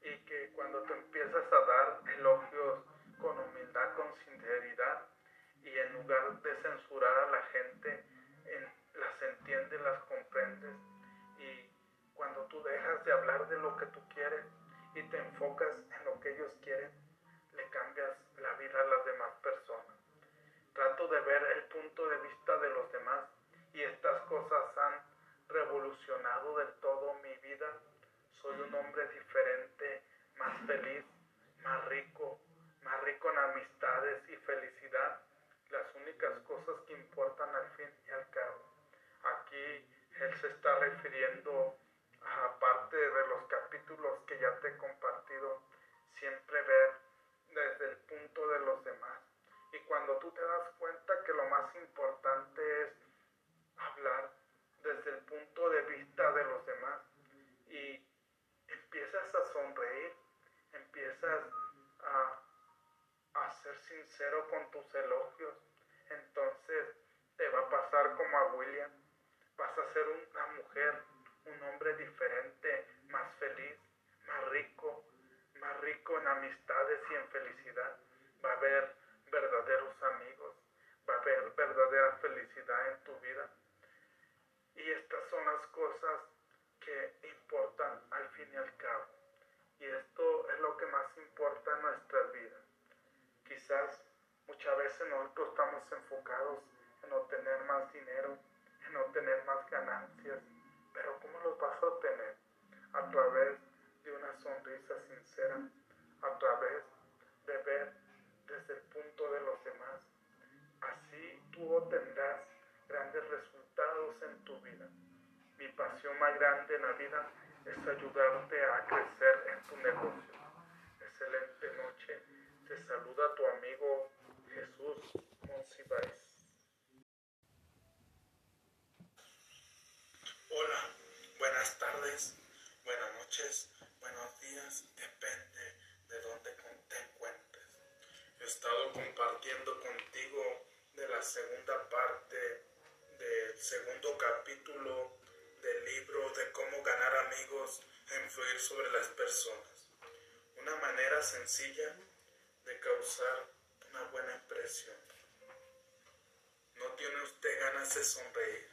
S1: y que cuando tú empiezas a dar elogios con humildad, con sinceridad y en lugar de censurar a la gente, las entiendes, las comprendes y cuando tú dejas de hablar de lo que tú quieres y te enfocas en lo que ellos quieren, le cambias la vida a las demás personas. Trato de ver el punto de vista de los demás y estas cosas han revolucionado del todo mi vida. Soy un hombre diferente, más feliz, más rico, más rico en amistades y felicidad. Que importan al fin y al cabo. Aquí él se está refiriendo a parte de los capítulos que ya te he compartido, siempre ver desde el punto de los demás. Y cuando tú te das cuenta que lo más importante es hablar desde el punto de vista de los demás y empiezas a sonreír, empiezas a, a ser sincero con tus elogios, entonces te va a pasar como a William, vas a ser una mujer, un hombre diferente, más feliz, más rico, más rico en amistades y en felicidad. Va a haber verdaderos amigos, va a haber verdadera felicidad en tu vida. Y estas son las cosas que importan al fin y al cabo. Y esto es lo que más importa en nuestras vidas. Quizás muchas veces nosotros estamos enfocados en obtener más dinero, en obtener más ganancias, pero ¿cómo los vas a obtener? A través de una sonrisa sincera, a través de ver desde el punto de los demás. Así tú obtendrás grandes resultados en tu vida. Mi pasión más grande en la vida es ayudarte a crecer en tu negocio. Excelente noche. Te saluda tu amigo Jesús Monsiváis. Hola, buenas tardes, buenas noches, buenos días, depende de dónde te encuentres. He estado compartiendo contigo de la segunda parte del segundo capítulo del libro de cómo ganar amigos e influir sobre las personas. Una manera sencilla de causar una buena impresión. No tiene usted ganas de sonreír.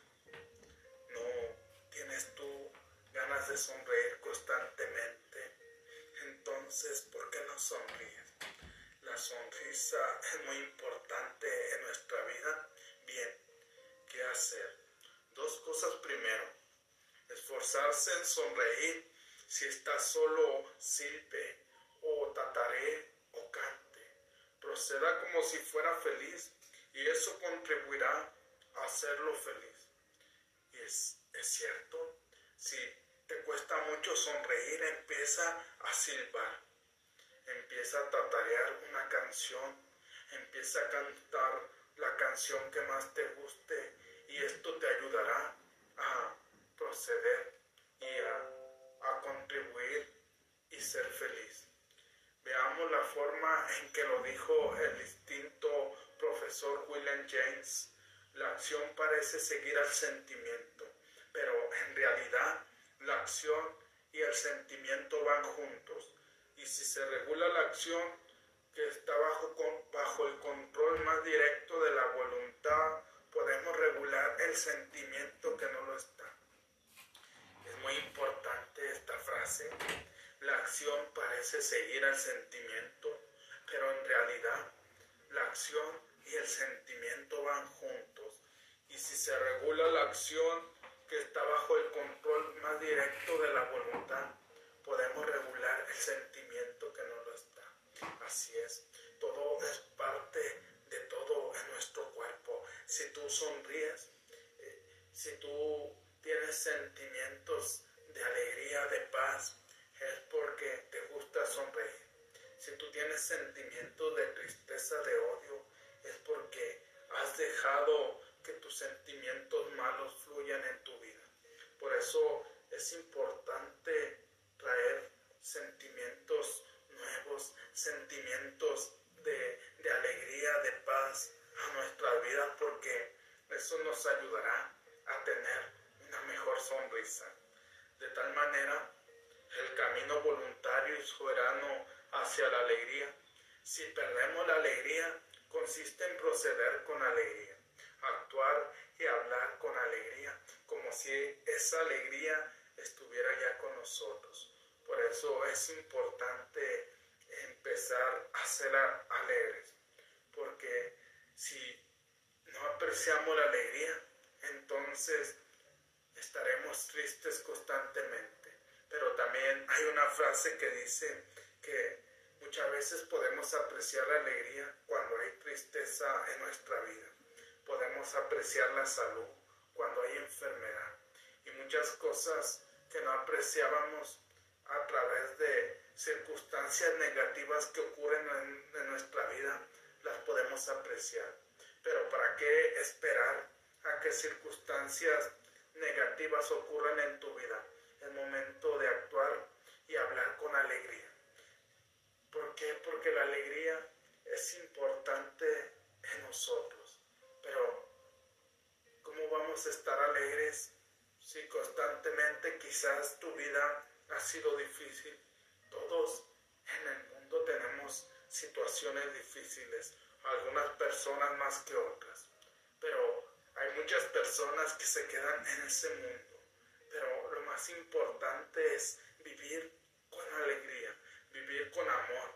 S1: No tienes tú ganas de sonreír constantemente. Entonces, ¿por qué no sonríes? La sonrisa es muy importante en nuestra vida. Bien, ¿qué hacer? Dos cosas primero. Esforzarse en sonreír si está solo, silbe o tataré o cante. Proceda como si fuera feliz y eso contribuirá a hacerlo feliz. Y es, es cierto, si te cuesta mucho sonreír, empieza a silbar, empieza a tatarear una canción, empieza a cantar la canción que más te guste y esto te ayudará a proceder y a, a contribuir y ser feliz. Veamos la forma en que lo dijo el distinto profesor William James. La acción parece seguir al sentimiento, pero en realidad la acción y el sentimiento van juntos. Y si se regula la acción que está bajo, bajo el control más directo de la voluntad, podemos regular el sentimiento que no lo está. Es muy importante esta frase. La acción parece seguir al sentimiento, pero en realidad la acción y el sentimiento van juntos. Y si se regula la acción que está bajo el control más directo de la voluntad, podemos regular el sentimiento que no lo está. Así es, todo es parte de todo en nuestro cuerpo. Si tú sonríes, eh, si tú tienes sentimientos de alegría, de paz, es porque te gusta sonreír. Si tú tienes sentimientos de tristeza, de odio, es porque has dejado que tus sentimientos malos fluyan es importante traer sentimientos nuevos, sentimientos de, de alegría, de paz a nuestra vida, porque eso nos ayudará a tener una mejor sonrisa. De tal manera, el camino voluntario y soberano hacia la alegría, si perdemos la alegría, consiste en proceder con alegría, actuar y hablar con alegría, como si esa alegría estuviera ya con nosotros. Por eso es importante empezar a ser alegres, porque si no apreciamos la alegría, entonces estaremos tristes constantemente. Pero también hay una frase que dice que muchas veces podemos apreciar la alegría cuando hay tristeza en nuestra vida. Podemos apreciar la salud cuando hay enfermedad. Y muchas cosas que no apreciábamos a través de circunstancias negativas que ocurren en, nuestra vida, las podemos apreciar. Pero ¿para qué esperar a que circunstancias negativas ocurran en tu vida? El momento de actuar y hablar con alegría. ¿Por qué? Porque la alegría es importante en nosotros. Pero, ¿cómo vamos a estar si constantemente quizás tu vida ha sido difícil? Todos en el mundo tenemos situaciones difíciles, algunas personas más que otras, pero hay muchas personas que se quedan en ese mundo. Pero lo más importante es vivir con alegría, vivir con amor.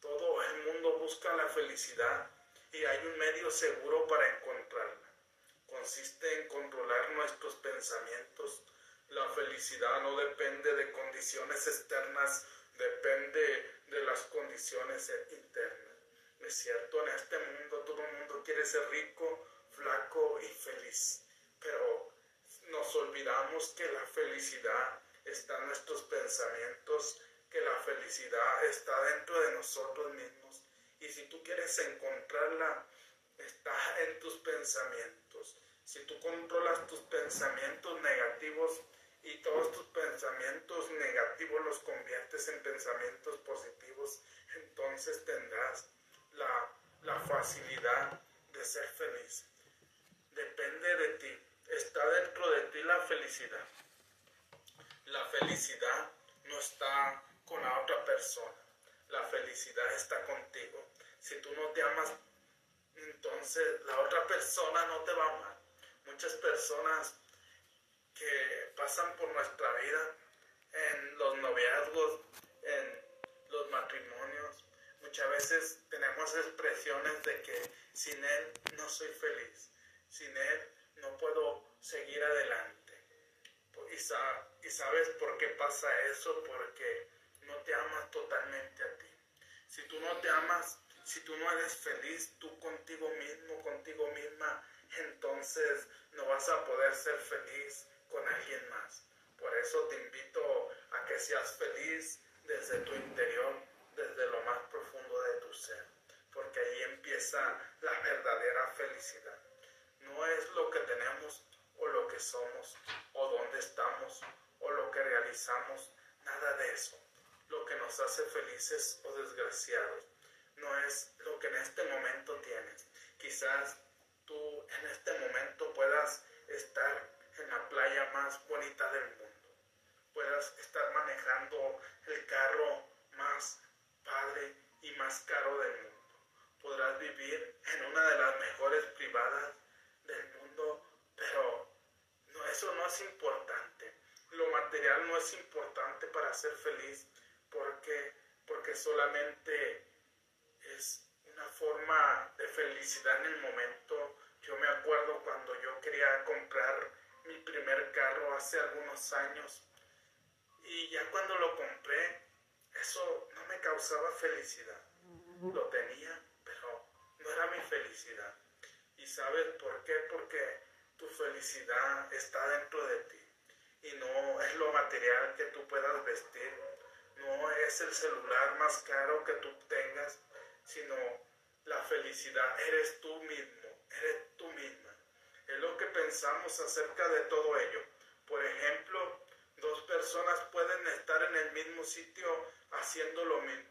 S1: Todo el mundo busca la felicidad y hay un medio seguro para encontrarla. Consiste en controlar nuestros pensamientos. La felicidad no depende de condiciones externas, depende de las condiciones internas. Es cierto, en este mundo todo el mundo quiere ser rico, flaco y feliz, pero nos olvidamos que la felicidad está en nuestros pensamientos, que la felicidad está dentro de nosotros mismos. Y si tú quieres encontrarla, está en tus pensamientos. Si tú controlas tus pensamientos negativos y todos tus pensamientos negativos los conviertes en pensamientos positivos, entonces tendrás la, la facilidad de ser feliz. Depende de ti. Está dentro de ti la felicidad. La felicidad no está con la otra persona. La felicidad está contigo. Si tú no te amas, entonces la otra persona no te va a amar. Muchas personas que pasan por nuestra vida en los noviazgos, en los matrimonios, muchas veces tenemos expresiones de que sin él no soy feliz, sin él no puedo seguir adelante. Y, sabes por qué pasa eso, porque no te amas totalmente a ti. Si tú no te amas, si tú no eres feliz tú contigo mismo, contigo misma, entonces no vas a poder ser feliz con alguien más. Por eso te invito a que seas feliz desde tu interior, desde lo más profundo de tu ser, porque ahí empieza la verdadera felicidad. No es lo que tenemos o lo que somos o dónde estamos o lo que realizamos, nada de eso. Lo que nos hace felices o desgraciados no es lo que en este momento tienes. Quizás tú en este momento puedas estar en la playa más bonita del mundo, puedas estar manejando el carro más padre y más caro del mundo. Podrás vivir en una de las mejores privadas del mundo, pero no, eso no es importante. Lo material no es importante para ser feliz porque, porque solamente es una forma de felicidad en el momento. Yo me acuerdo cuando yo quería comprar mi primer carro hace algunos años y ya cuando lo compré, eso no me causaba felicidad. Lo tenía, pero no era mi felicidad. ¿Y sabes por qué? Porque tu felicidad está dentro de ti y no es lo material que tú puedas vestir, no es el celular más caro que tú tengas, sino la felicidad eres tú mismo, eres tú misma. Es lo que pensamos acerca de todo ello. Por ejemplo, Dos personas pueden estar en el mismo sitio haciendo lo mismo.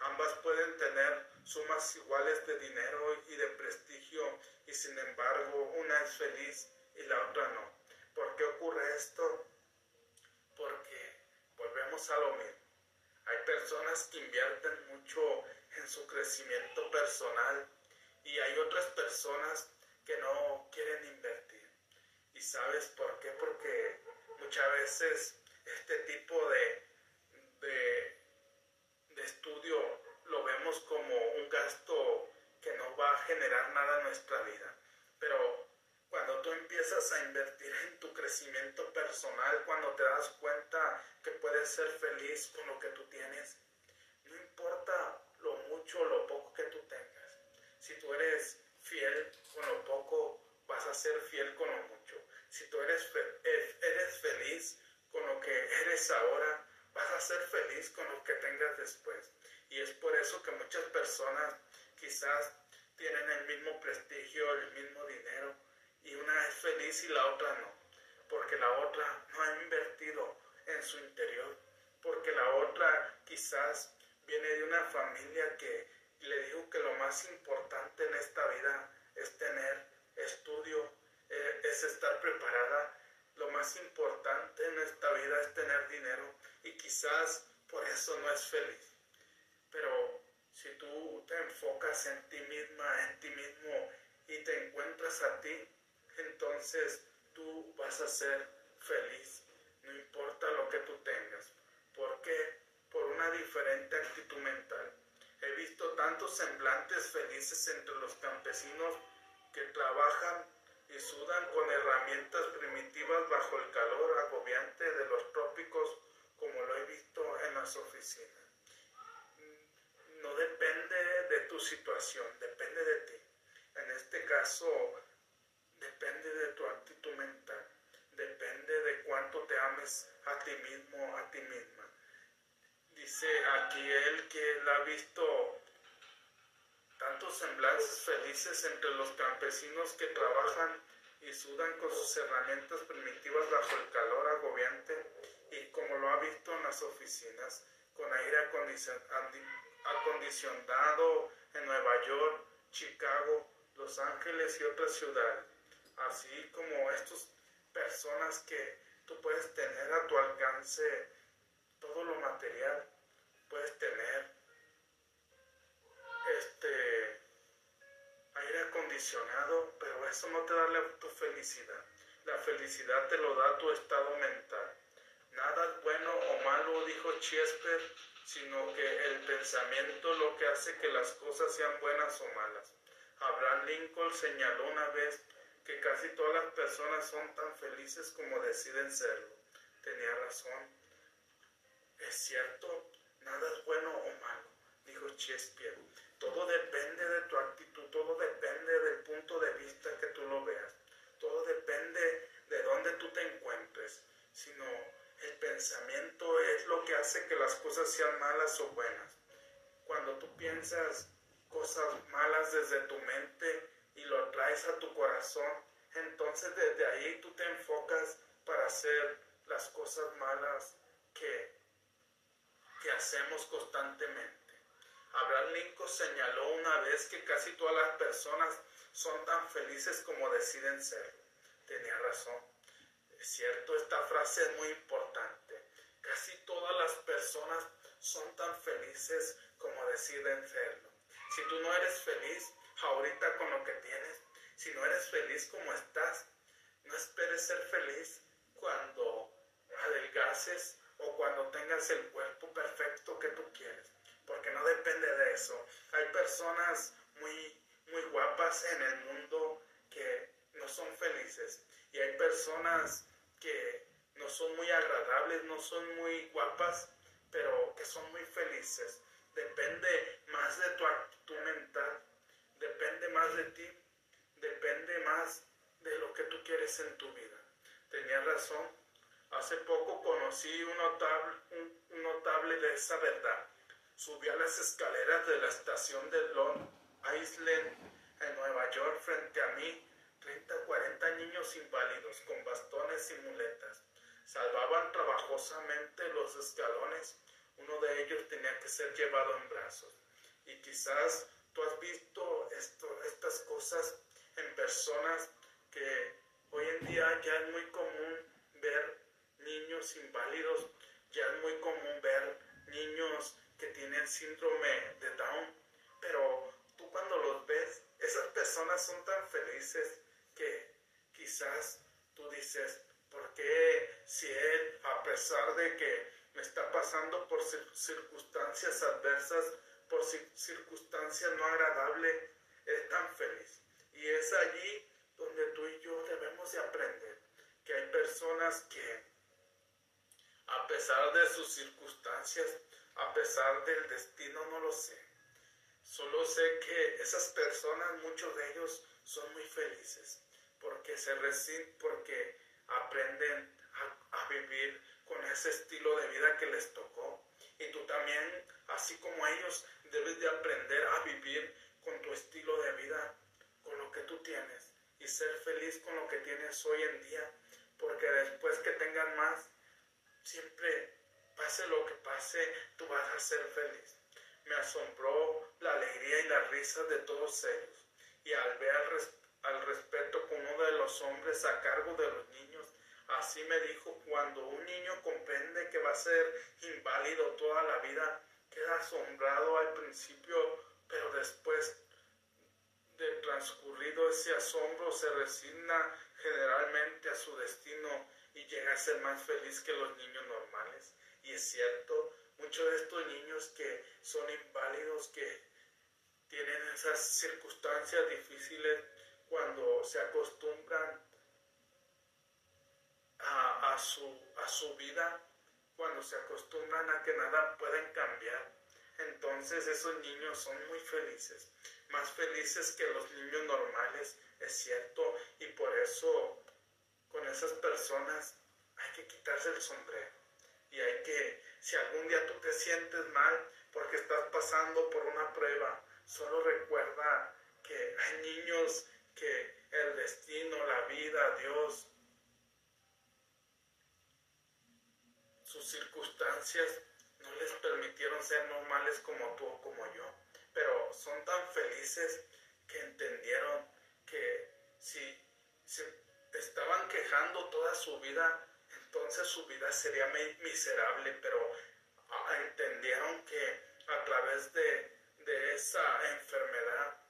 S1: Ambas pueden tener sumas iguales de dinero y de prestigio y sin embargo una es feliz y la otra no. ¿Por qué ocurre esto? Porque volvemos a lo mismo. Hay personas que invierten mucho en su crecimiento personal y hay otras personas que no quieren invertir. ¿Y sabes por qué? Porque muchas veces este tipo de, de, estudio lo vemos como un gasto que no va a generar nada en nuestra vida. Pero cuando tú empiezas a invertir en tu crecimiento personal, cuando te das cuenta que puedes ser feliz con lo que tú tienes, no importa lo mucho o lo poco que tú. Si tú eres fiel con lo poco, vas a ser fiel con lo mucho. Si tú eres, eh, eres feliz con lo que eres ahora, vas a ser feliz con lo que tengas después. Y es por eso que muchas personas quizás tienen el mismo prestigio, el mismo dinero, y una es feliz y la otra no, porque la otra no ha invertido en su interior, porque la otra quizás viene de una familia que le dijo que lo más importante en esta vida es tener estudio, eh, es estar preparada. Lo más importante en esta vida es tener dinero y quizás por eso no es feliz. Pero si tú te enfocas en ti misma, en ti mismo y te encuentras a ti, entonces tú vas a ser feliz, no importa lo que tú tengas. ¿Por qué? Por una diferente actitud mental. Tantos semblantes felices entre los campesinos que trabajan y sudan con herramientas primitivas bajo el calor agobiante de los trópicos como lo he visto en las oficinas. No depende de tu situación, depende de ti. En este caso, depende de tu actitud mental, depende de cuánto te ames a ti mismo, a ti misma. Dice aquí él que él ha visto tantos semblances felices entre los campesinos que trabajan y sudan con sus herramientas primitivas bajo el calor agobiante y como lo ha visto en las oficinas con aire acondicionado en Nueva York, Chicago, Los Ángeles y otras ciudades así como estas personas que tú puedes tener a tu alcance todo lo material, puedes tener este aire acondicionado, pero eso no te da tu felicidad. La felicidad te lo da tu estado mental. Nada es bueno o malo, dijo Chesper, sino que el pensamiento lo que hace que las cosas sean buenas o malas. Abraham Lincoln señaló una vez que casi todas las personas son tan felices como deciden serlo. Tenía razón. Es cierto, nada es bueno o malo, dijo Shakespeare. Todo depende de tu actitud, todo depende del punto de vista que tú lo veas. Todo depende de dónde tú te encuentres. Sino el pensamiento es lo que hace que las cosas sean malas o buenas. Cuando tú piensas cosas malas desde tu mente, y lo traes a tu corazón, entonces desde ahí tú te enfocas para hacer las cosas malas que, que hacemos constantemente. Abraham Lincoln señaló una vez que casi todas las personas son tan felices como deciden ser. Tenía razón. Es cierto, esta frase es muy importante. Casi todas las personas son tan felices como deciden serlo. Si tú no eres feliz, ahorita con lo que tienes. Si no eres feliz como estás, no esperes ser feliz cuando adelgaces o cuando tengas el cuerpo perfecto que tú quieres, porque no depende de eso. Hay personas muy, muy guapas en el mundo que no son felices y hay personas que no son muy agradables, no son muy guapas, pero que son muy felices. Depende más de tu actitud mental depende más de ti, depende más de lo que tú quieres en tu vida. Tenía razón. Hace poco conocí un notable, un, notable de esa verdad. Subí a las escaleras de la estación de Long Island en Nueva York frente a mí 30, 40 niños inválidos con bastones y muletas. salvaban trabajosamente los escalones, uno de ellos tenía que ser llevado en brazos. Y quizás tú has visto esto, estas cosas en personas que hoy en día ya es muy común ver niños inválidos, ya es muy común ver niños que tienen síndrome de Down, pero tú cuando los ves, esas personas son tan felices que quizás tú dices, ¿por qué si él, a pesar de que me está pasando por circunstancias adversas, por circunstancias no agradables, es tan feliz? Y es allí donde tú y yo debemos de aprender que hay personas que a pesar de sus circunstancias, a pesar del destino, no lo sé. Solo sé que esas personas, muchos de ellos, son muy felices porque se resisten, porque aprenden a, a, vivir con ese estilo de vida que les tocó. Y tú también, así como ellos, debes de aprender a vivir con tu estilo de vida, con lo que tú tienes, y ser feliz con lo que tienes hoy en día, porque después que tengan más, siempre pase lo que pase, tú vas a ser feliz. Me asombró la alegría y la risa de todos ellos. Y al ver al, respeto con uno de los hombres a cargo de los niños, así me dijo, cuando un niño comprende que va a ser inválido toda la vida, queda asombrado al principio, pero después de transcurrido ese asombro se resigna generalmente a su destino y llega a ser más feliz que los niños normales. Y es cierto, muchos de estos niños que son inválidos, que tienen esas circunstancias difíciles, cuando se acostumbran a, su, a su vida, cuando se acostumbran a que nada pueden cambiar, entonces esos niños son muy felices, más felices que los niños normales, es cierto, y por eso con esas personas hay que quitarse el sombrero. Y hay que, si algún día tú te sientes mal porque estás pasando por una prueba, solo recuerda que hay niños que el destino, la vida, Dios, sus circunstancias no les permitieron ser normales como tú o como yo, pero son tan felices que entendieron que si, si estaban quejando toda su vida, entonces su vida sería miserable, pero ah, entendieron que a través de, de esa enfermedad,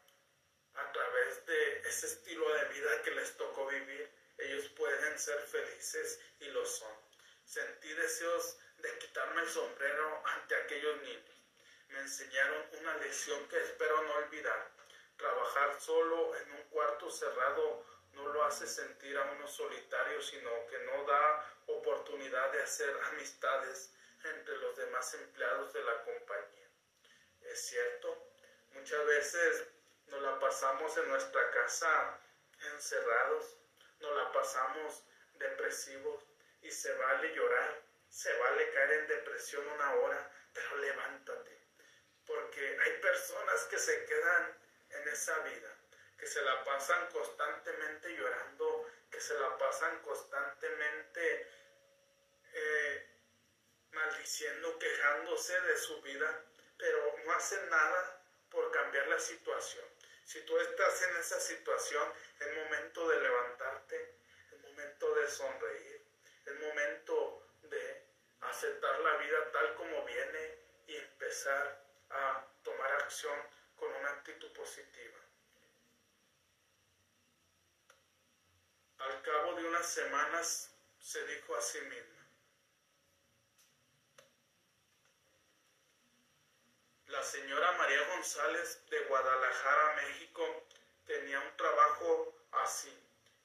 S1: a través de ese estilo de vida que les tocó vivir, ellos pueden ser felices y lo son. Sentí deseos de quitarme el sombrero ante aquellos niños. Me enseñaron una lección que espero no olvidar. Trabajar solo en un cuarto cerrado no lo hace sentir a uno solitario, sino que no da oportunidad de hacer amistades entre los demás empleados de la compañía. Es cierto, muchas veces nos la pasamos en nuestra casa encerrados, nos la pasamos depresivos y se vale llorar, se vale caer en depresión una hora, pero levántate, porque hay personas que se quedan en esa vida que se la pasan constantemente llorando, que se la pasan constantemente eh, maldiciendo, quejándose de su vida, pero no hacen nada por cambiar la situación. Si tú estás en esa situación, es momento de levantarte, es momento de sonreír, es momento de aceptar la vida tal como viene y empezar a tomar acción con una actitud positiva. Al cabo de semanas se dijo a sí misma, la señora María González de Guadalajara, México, tenía un trabajo así.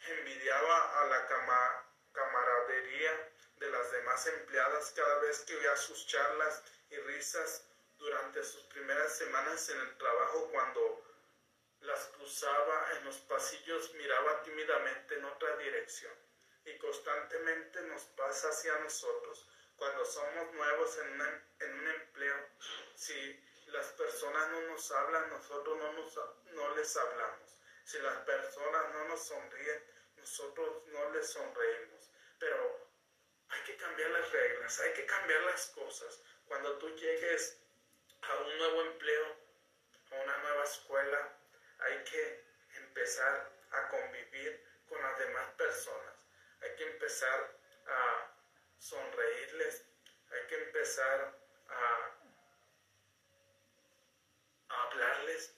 S1: Envidiaba a la camaradería de las demás empleadas cada vez que oía sus charlas y risas durante sus primeras semanas en el trabajo cuando las cruzaba en los pasillos, miraba tímidamente en otra dirección y constantemente nos pasa hacia nosotros. Cuando somos nuevos en, un empleo, si las personas no nos hablan, nosotros no, nos, no les hablamos. Si las personas no nos sonríen, nosotros no les sonreímos. Pero hay que cambiar las reglas, hay que cambiar las cosas. Cuando tú llegues a un nuevo empleo, a una nueva escuela, hay que empezar a convivir con las demás personas. Hay que empezar a sonreírles, hay que empezar a, hablarles,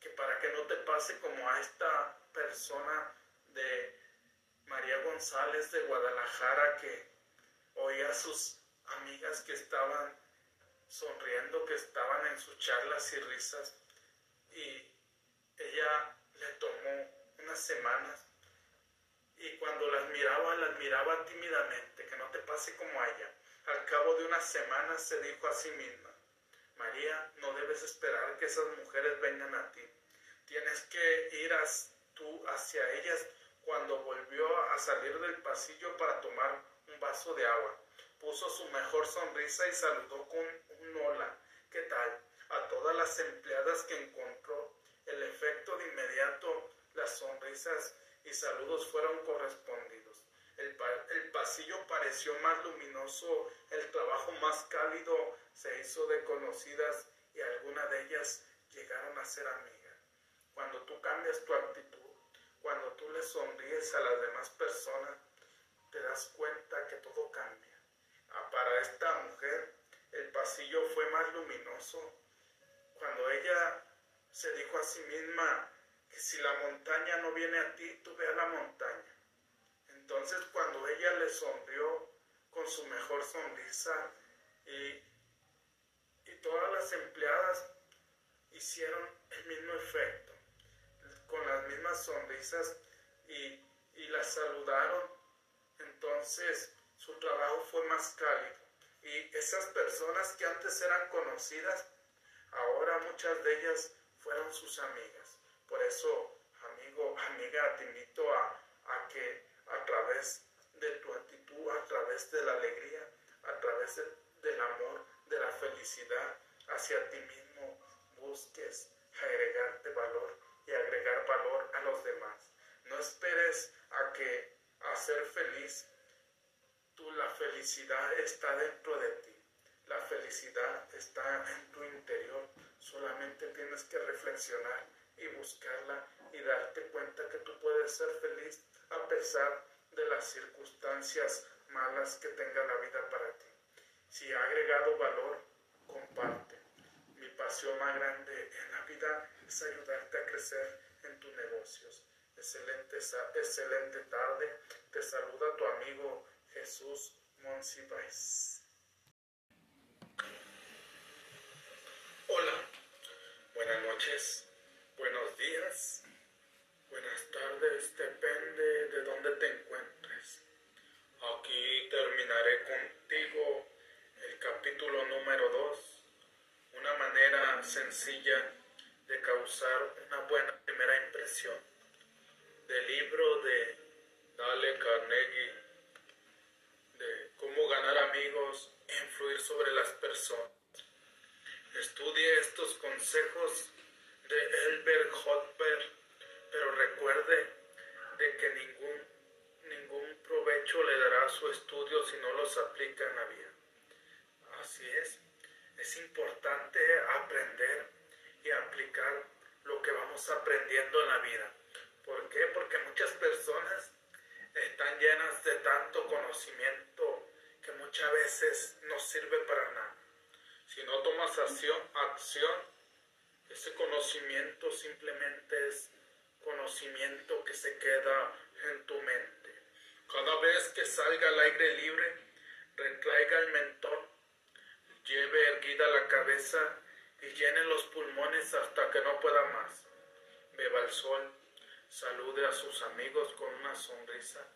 S1: que para que no te pase como a esta persona de María González de Guadalajara que oía a sus amigas que estaban sonriendo, que estaban en sus charlas y risas y ella le tomó unas semanas y cuando las miraba, las miraba tímidamente, que no te pase como a ella. Al cabo de unas semanas se dijo a sí misma, María, no debes esperar que esas mujeres vengan a ti. Tienes que ir tú hacia ellas cuando volvió a salir del pasillo para tomar un vaso de agua. Puso su mejor sonrisa y saludó con un hola. ¿Qué tal? A todas las empleadas que encontró. El efecto de inmediato, las sonrisas y saludos fueron correspondidos. El, el, pasillo pareció más luminoso, el trabajo más cálido se hizo de conocidas y algunas de ellas llegaron a ser amigas. Cuando tú cambias tu actitud, cuando tú le sonríes a las demás personas, te das cuenta que todo cambia. Ah, para esta mujer, el pasillo fue más luminoso. Cuando ella se dijo a sí misma, si la montaña no viene a ti, tú ve a la montaña. Entonces cuando ella le sonrió con su mejor sonrisa y, todas las empleadas hicieron el mismo efecto, con las mismas sonrisas y, y la saludaron, entonces su trabajo fue más cálido. Y esas personas que antes eran conocidas, ahora muchas de ellas fueron sus amigas. Por eso, amigo, amiga, te invito a, que a través de tu actitud, a través de la alegría, a través del amor, de la felicidad hacia ti mismo, busques agregarte valor y agregar valor a los demás. No esperes a que a ser feliz, tú la felicidad está dentro de ti. La felicidad está en tu interior. Solamente tienes que reflexionar y buscarla y darte cuenta que tú puedes ser feliz a pesar de las circunstancias malas que tenga la vida para ti. Si ha agregado valor, comparte. Mi pasión más grande en la vida es ayudarte a crecer en tus negocios. Excelente, excelente tarde. Te saluda tu amigo Jesús Monsiváis. Hola, buenas noches. Buenos días, buenas tardes, depende de dónde te encuentres. Aquí terminaré contigo el capítulo número 2, una manera sencilla de causar una buena primera impresión, del libro de Dale Carnegie, de cómo ganar amigos e influir sobre las personas. Estudie estos consejos de Elbert Hotberg, pero recuerde de que ningún, ningún provecho le dará su estudio si no los aplica en la vida. Así es, es importante aprender y aplicar lo que vamos aprendiendo en la vida. ¿Por qué? Porque muchas personas están llenas de tanto conocimiento que muchas veces no sirve para nada. Si no tomas acción, acción ese conocimiento simplemente es conocimiento que se queda en tu mente. Cada vez que salga al aire libre, retraiga el mentón, lleve erguida la cabeza y llene los pulmones hasta que no pueda más. Beba el sol, salude a sus amigos con una sonrisa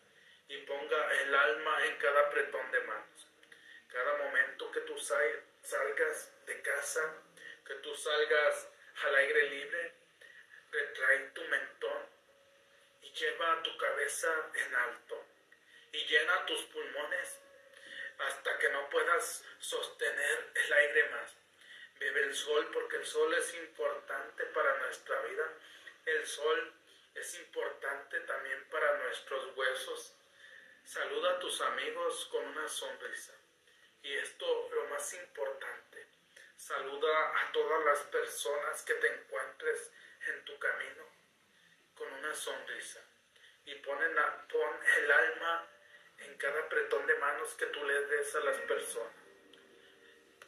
S1: y ponga el alma en cada apretón de manos. Cada momento que tú salgas de casa, que tú salgas al aire libre, retrae tu mentón y lleva tu cabeza en alto y llena tus pulmones hasta que no puedas sostener el aire más. Bebe el sol porque el sol es importante para nuestra vida. El sol es importante también para nuestros huesos. Saluda a tus amigos con una sonrisa. Y esto lo más importante, saluda a todas las personas que te encuentres en tu camino con una sonrisa. Y pon, el alma en cada apretón de manos que tú le des a las personas.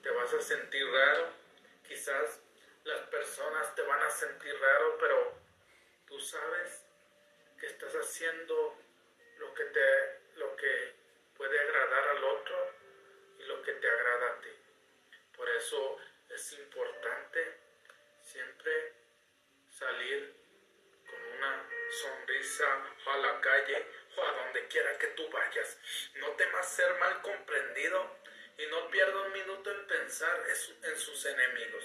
S1: Te vas a sentir raro, quizás las personas te van a sentir raro, pero tú sabes que estás haciendo lo que te lo que puede agradar al otro lo que te agrada a ti. Por eso es importante siempre salir con una sonrisa a la calle o a donde quiera que tú vayas. No temas ser mal comprendido y no pierda un minuto en pensar en sus enemigos.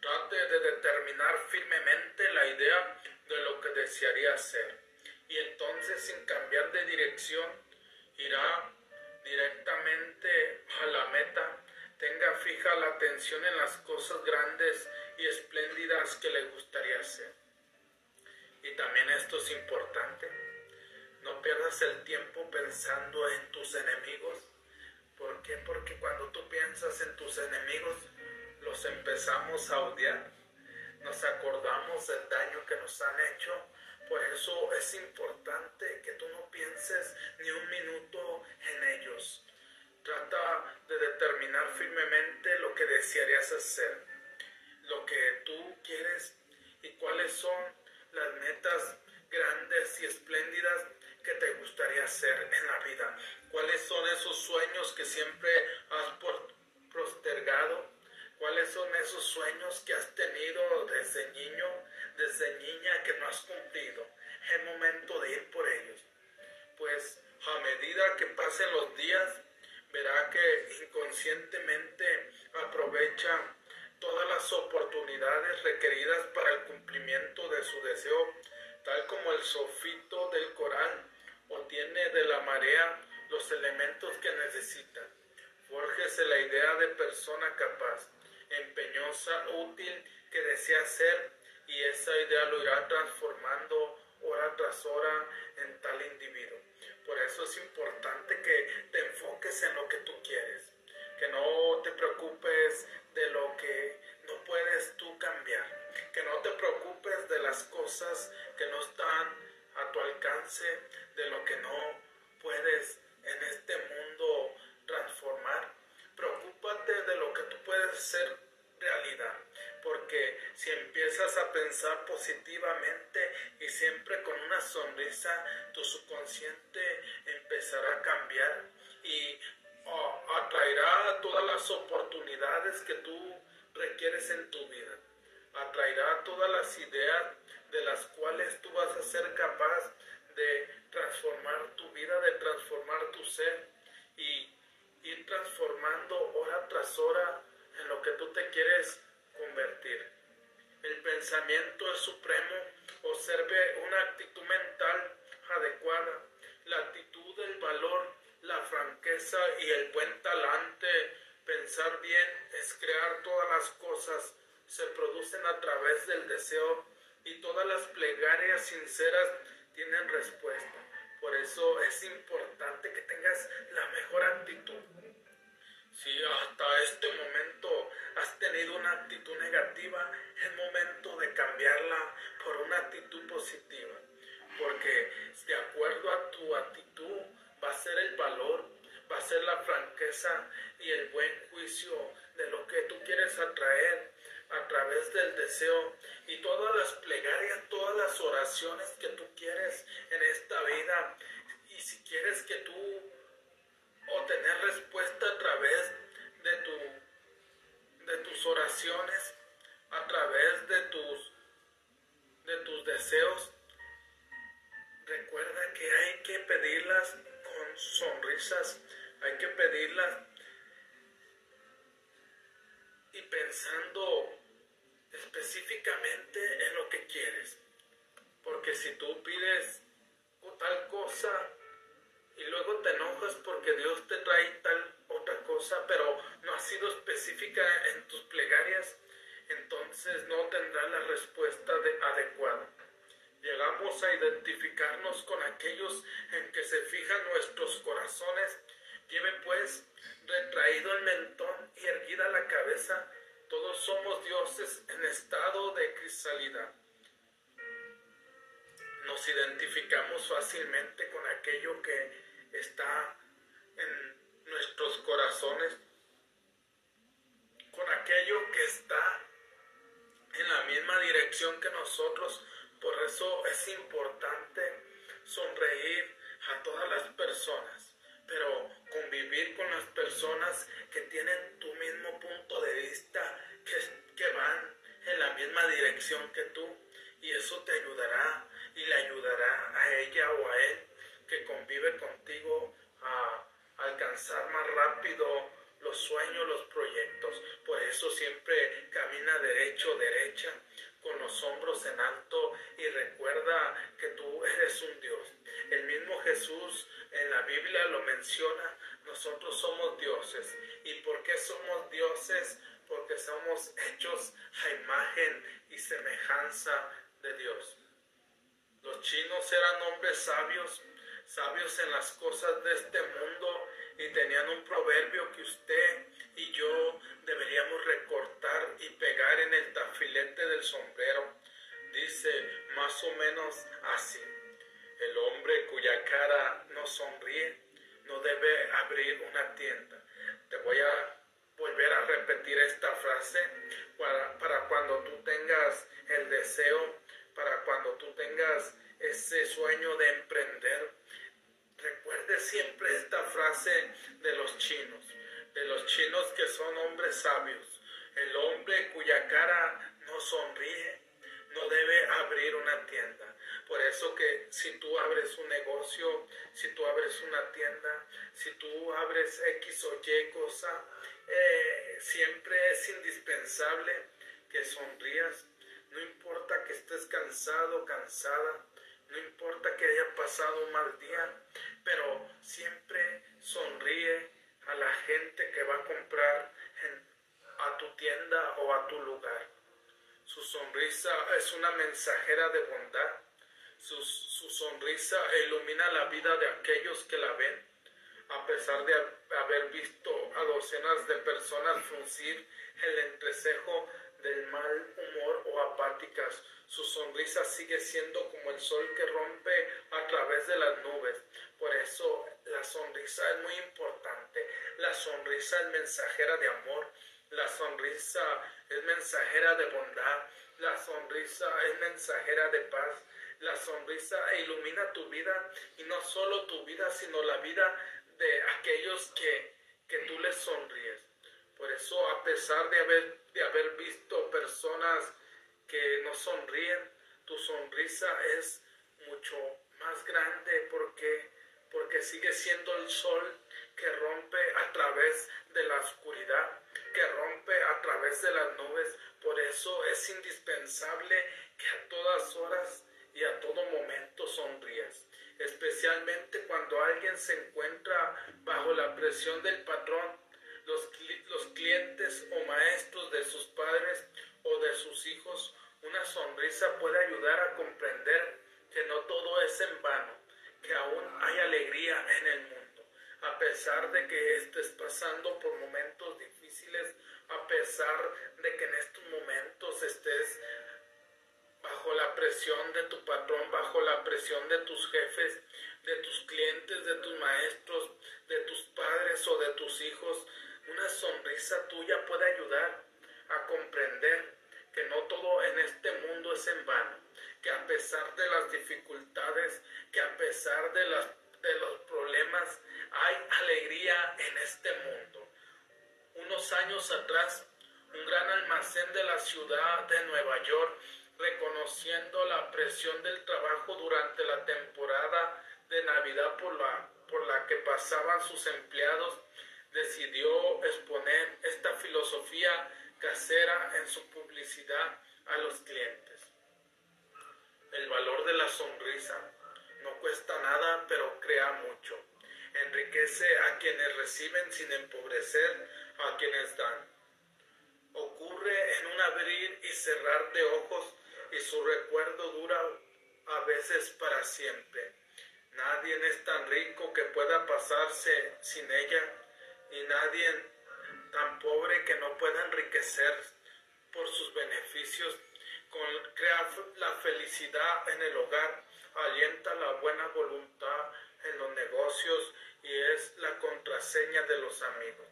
S1: Trate de determinar firmemente la idea de lo que desearía hacer y entonces sin cambiar de dirección irá directamente a la meta. Tenga fija la atención en las cosas grandes y espléndidas que le gustaría hacer. Y también esto es importante. No pierdas el tiempo pensando en tus enemigos. ¿Por qué? Porque cuando tú piensas en tus enemigos, los empezamos a odiar. Nos acordamos del daño que nos han hecho por eso es importante que tú no pienses ni un minuto en ellos. Trata de determinar firmemente lo que desearías hacer, lo que tú quieres y cuáles son las metas grandes y espléndidas que te gustaría hacer en la vida. ¿Cuáles son esos sueños que siempre has postergado? ¿Cuáles son esos sueños que has tenido desde niño desde no has cumplido. Es momento de ir por ellos. Pues a medida que pasen los días, verá que inconscientemente aprovecha todas las oportunidades requeridas para el cumplimiento de su deseo, tal como el sofito del coral obtiene de la marea los elementos que necesita. Fórjese la idea de persona capaz, empeñosa, útil, que desea ser y esa idea lo irá transformando hora tras hora en tal individuo. Por eso es importante que te enfoques en lo que tú quieres, que no te preocupes de lo que no puedes tú cambiar, que no te preocupes de las cosas que no están a tu alcance, de lo que no puedes en este mundo transformar. Preocúpate de lo que tú puedes ser realidad porque si empiezas a pensar positivamente y siempre con una sonrisa, tu subconsciente empezará a cambiar y atraerá todas las oportunidades que tú requieres en tu vida. Atraerá todas las ideas de las cuales tú vas a ser capaz de transformar tu vida, de transformar tu ser y ir transformando hora tras hora en lo que tú te quieres El pensamiento es supremo. Observe una actitud mental adecuada, la actitud del valor, la franqueza y el buen talante. Pensar bien es crear todas las cosas. Se producen a través del deseo y todas las plegarias sinceras tienen respuesta. Por eso es importante que tengas la mejor actitud. Si hasta este momento has tenido una actitud negativa, es momento de cambiarla por una actitud positiva. Porque de acuerdo a tu actitud va a ser el valor, va a ser la franqueza y el buen juicio de lo que tú quieres atraer a través del deseo y todas las plegarias, todas las oraciones que tú quieres en esta vida. Y si quieres que tú o tener respuesta a través de, tu, de tus oraciones, a través de tus, de tus deseos. Recuerda que hay que pedirlas con sonrisas, hay que pedirlas y pensando específicamente en lo que quieres. Porque si tú pides tal cosa, y luego te enojas porque Dios te trae tal otra cosa, pero no ha sido específica en tus plegarias, entonces no tendrás la respuesta adecuada. Llegamos a identificarnos con aquellos en que se fijan nuestros corazones. Lleve pues retraído el mentón y erguida la cabeza. Todos somos dioses en estado de crisalidad. Nos identificamos fácilmente con aquello que está en nuestros corazones, con aquello que está en la misma dirección que nosotros. Por eso es importante sonreír a todas las personas, pero convivir con las personas que tienen tu mismo punto de vista, que, que van en la misma dirección que tú, y eso te ayudará y le ayudará a ella o a él que convive contigo a alcanzar más rápido los sueños, los proyectos. Por eso siempre camina derecho, derecha, con los hombros en alto y recuerda que tú eres un Dios. El mismo Jesús en la Biblia lo menciona, nosotros somos dioses. ¿Y por qué somos dioses? Porque somos hechos a imagen y semejanza de Dios. Los chinos eran hombres sabios, sabios en las cosas de este mundo y tenían un proverbio que usted y yo deberíamos recortar y pegar en el tafilete del sombrero. Dice más o menos así, el hombre cuya cara no sonríe no debe abrir una tienda. Te voy a volver a repetir esta frase para, para cuando tú tengas el deseo, para cuando tú tengas ese sueño de emprender Recuerde siempre esta frase de los chinos, de los chinos que son hombres sabios. El hombre cuya cara no sonríe no debe abrir una tienda. Por eso que si tú abres un negocio, si tú abres una tienda, si tú abres X o Y cosa, eh, siempre es indispensable que sonrías. No importa que estés cansado, cansada, no importa que haya pasado un mal día, pero siempre sonríe a la gente que va a comprar a tu tienda o a tu lugar. Su sonrisa es una mensajera de bondad. Su, su sonrisa ilumina la vida de aquellos que la ven. A pesar de haber visto a docenas de personas fruncir el entrecejo del mal humor o apáticas, su sonrisa sigue siendo como el sol que rompe a través de las nubes. Por eso la sonrisa es muy importante. La sonrisa es mensajera de amor. La sonrisa es mensajera de bondad. La sonrisa es mensajera de paz. La sonrisa ilumina tu vida y no solo tu vida, sino la vida de aquellos que, que tú les sonríes. Por eso, a pesar de haber, de haber visto personas que no sonríen, tu sonrisa es mucho más grande porque, porque sigue siendo el sol que rompe a través de la oscuridad, que rompe a través de las nubes. Por eso es indispensable que a todas horas y a todo momento sonrías, especialmente cuando alguien se encuentra bajo la presión del patrón, los, los clientes o maestros de sus padres o de sus hijos, una sonrisa puede ayudar a comprender que no todo es en vano, que aún hay alegría en el mundo. A pesar de que estés pasando por momentos difíciles, a pesar de que en estos momentos estés bajo la presión de tu patrón, bajo la presión de tus jefes, de tus clientes, de tus maestros, de tus padres o de tus hijos, una sonrisa tuya puede ayudar a comprender que no todo en este mundo es en vano, que a pesar de las dificultades, que a pesar de, las, de los problemas, hay alegría en este mundo. Unos años atrás, un gran almacén de la ciudad de Nueva York, reconociendo la presión del trabajo durante la temporada de Navidad por la, por la que pasaban sus empleados, decidió exponer esta filosofía casera en su publicidad a los clientes. El valor de la sonrisa no cuesta nada, pero crea mucho. Enriquece a quienes reciben sin empobrecer a quienes dan. Ocurre en un abrir y cerrar de ojos y su recuerdo dura a veces para siempre. Nadie es tan rico que pueda pasarse sin ella, ni nadie tan pobre que no pueda enriquecer por sus beneficios. crea la felicidad en el hogar, alienta la buena voluntad en los negocios y es la contraseña de los amigos.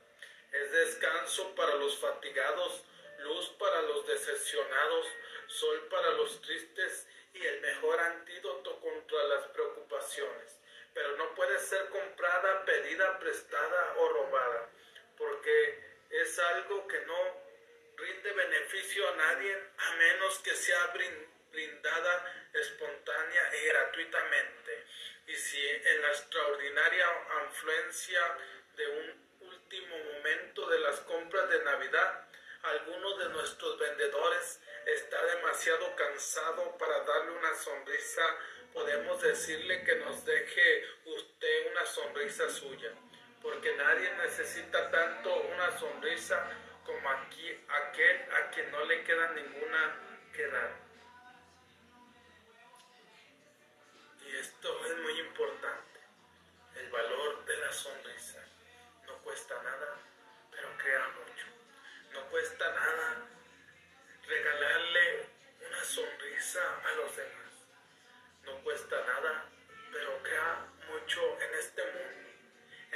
S1: Es descanso para los fatigados, luz para los decepcionados, sol para los tristes y el mejor antídoto contra las preocupaciones. Pero no puede ser comprada, pedida, prestada o robada, porque es algo que no rinde beneficio a nadie a menos que sea brindada espontánea y gratuitamente. Y si en la extraordinaria influencia de un último momento de las compras de Navidad, alguno de nuestros vendedores está demasiado cansado para darle una sonrisa, podemos decirle que nos deje usted una sonrisa suya, porque nadie necesita tanto una sonrisa como aquí aquel a quien no le queda ninguna que dar. Y esto es muy importante, el valor de la sonrisa. No cuesta nada, pero crea mucho. No cuesta nada regalarle una sonrisa a los demás. No cuesta nada, pero crea mucho en este mundo.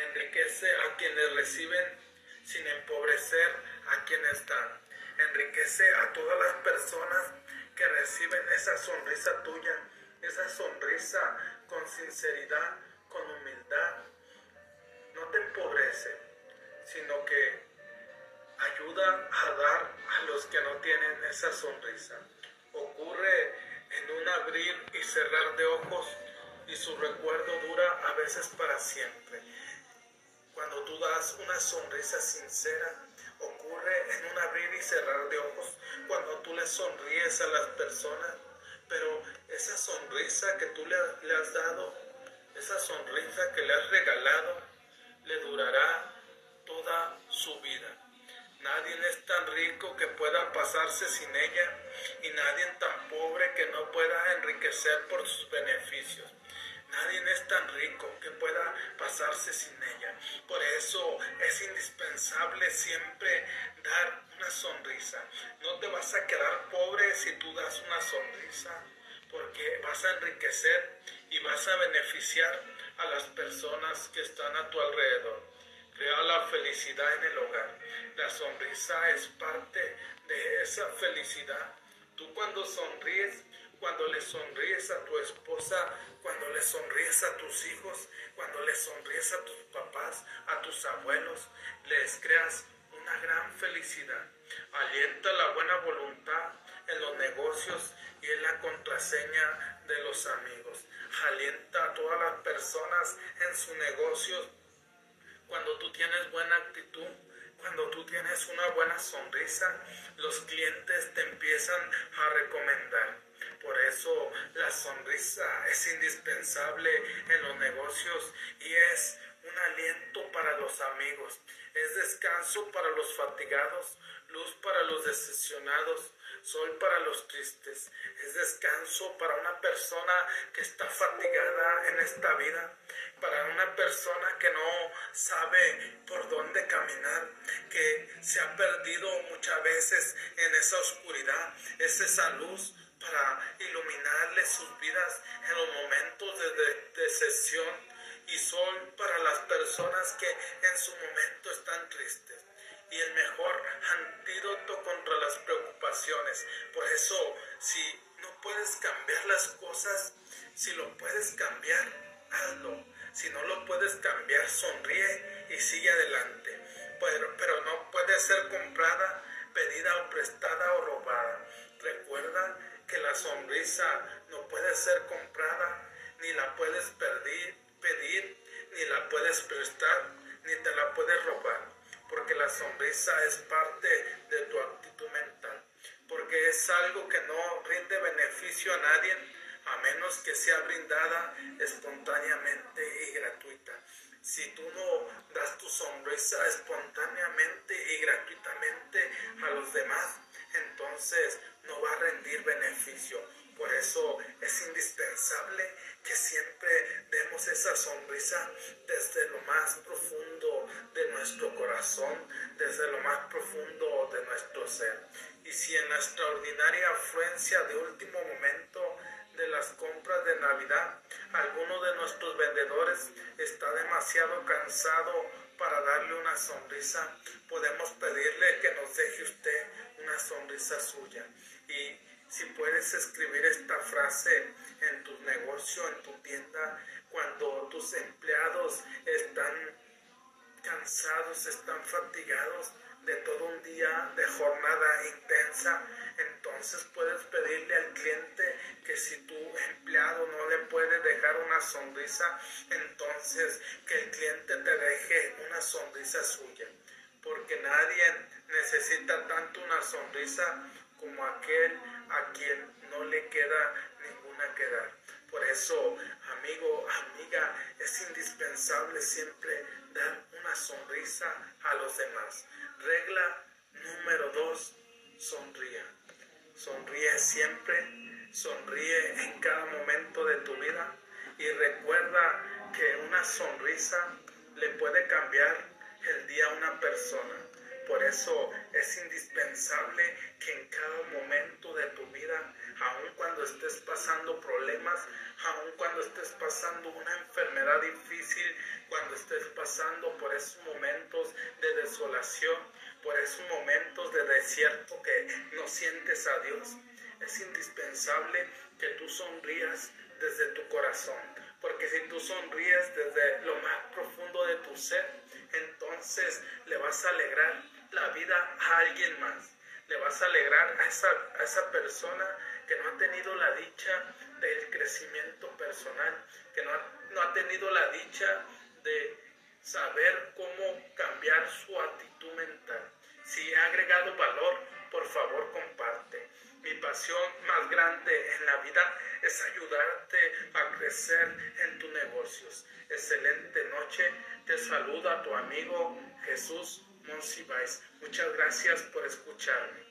S1: Enriquece a quienes reciben sin empobrecer a quienes dan. Enriquece a todas las personas que reciben esa sonrisa tuya, esa sonrisa con sinceridad, con humildad. No te empobrece, sino que ayuda a dar a los que no tienen esa sonrisa. Ocurre en un abrir y cerrar de ojos y su recuerdo dura a veces para siempre. Cuando tú das una sonrisa sincera, ocurre en un abrir y cerrar de ojos. Cuando tú le sonríes a las personas, pero esa sonrisa que tú le, le has dado, esa sonrisa que le has regalado, le durará toda su vida. Nadie es tan rico que pueda pasarse sin ella y nadie tan pobre que no pueda enriquecer por sus beneficios. Nadie es tan rico que pueda pasarse sin ella. Por eso es indispensable siempre dar una sonrisa. No te vas a quedar pobre si tú das una sonrisa, porque vas a enriquecer y vas a beneficiar a las personas que están a tu alrededor. Crea la felicidad en el hogar. La sonrisa es parte de esa felicidad. Tú cuando sonríes, cuando le sonríes a tu esposa, cuando le sonríes a tus hijos, cuando le sonríes a tus papás, a tus abuelos, les creas una gran felicidad. Alienta la buena voluntad en los negocios y en la contraseña de los amigos. Alienta a todas las personas en sus negocios cuando tú tienes buena actitud cuando tú tienes una buena sonrisa, los clientes te empiezan a recomendar. Por eso la sonrisa es indispensable en los negocios y es un aliento para los amigos, es descanso para los fatigados, luz para los decepcionados, sol para los tristes, es descanso para una persona que está fatigada en esta vida, para una persona que no sabe por dónde caminar, que se ha perdido muchas veces en esa oscuridad, es esa luz para iluminarle sus vidas en los momentos de, de, y sol para las personas que en su momento están tristes y el mejor antídoto contra las preocupaciones. Por eso, si no puedes cambiar las cosas, si lo puedes cambiar, hazlo. Si no lo puedes cambiar, sonríe y sigue adelante. Pero, pero no puede ser comprada, pedida o prestada o robada. Recuerda que la sonrisa no puede ser comprada, ni la puedes pedir, ni la puedes prestar, ni te la puedes robar porque la sonrisa es parte de tu actitud mental, porque es algo que no rinde beneficio a nadie a menos que sea brindada espontáneamente y gratuita. Si tú no das tu sonrisa espontáneamente y gratuitamente a los demás, entonces beneficio. Por eso es indispensable que siempre demos esa sonrisa desde lo más profundo de nuestro corazón, desde lo más profundo de nuestro ser. Y si en la extraordinaria afluencia de último momento de las compras de Navidad, alguno de nuestros vendedores está demasiado cansado para darle una sonrisa, podemos pedirle que nos deje usted una sonrisa suya. Escribir esta frase en tu negocio, en tu tienda, cuando tus empleados están cansados, están fatigados de todo un día de jornada intensa, entonces puedes pedirle al cliente que si tu empleado no le puede dejar una sonrisa, entonces que el cliente te deje una sonrisa suya, porque nadie necesita tanto una sonrisa como aquel a quien queda ninguna que dar. Por eso, amigo, amiga, es indispensable siempre dar una sonrisa a los demás. Regla número dos, sonría. Sonríe siempre, sonríe en cada momento de tu vida y recuerda que una sonrisa le puede cambiar el día a una persona. Por eso es indispensable que tú sonrías desde tu corazón. Porque si tú sonríes desde lo más profundo de tu ser, entonces le vas a alegrar la vida a alguien más. Le vas a alegrar a esa, a esa persona que no ha tenido la dicha del crecimiento personal, que no ha, no ha tenido la dicha de saber cómo cambiar su actitud mental. Si ha agregado valor, por favor comparte. Mi pasión más grande en la vida es ayudarte a crecer en tus negocios. Excelente noche. Te saluda tu amigo Jesús Monsiváis. Muchas gracias por escucharme.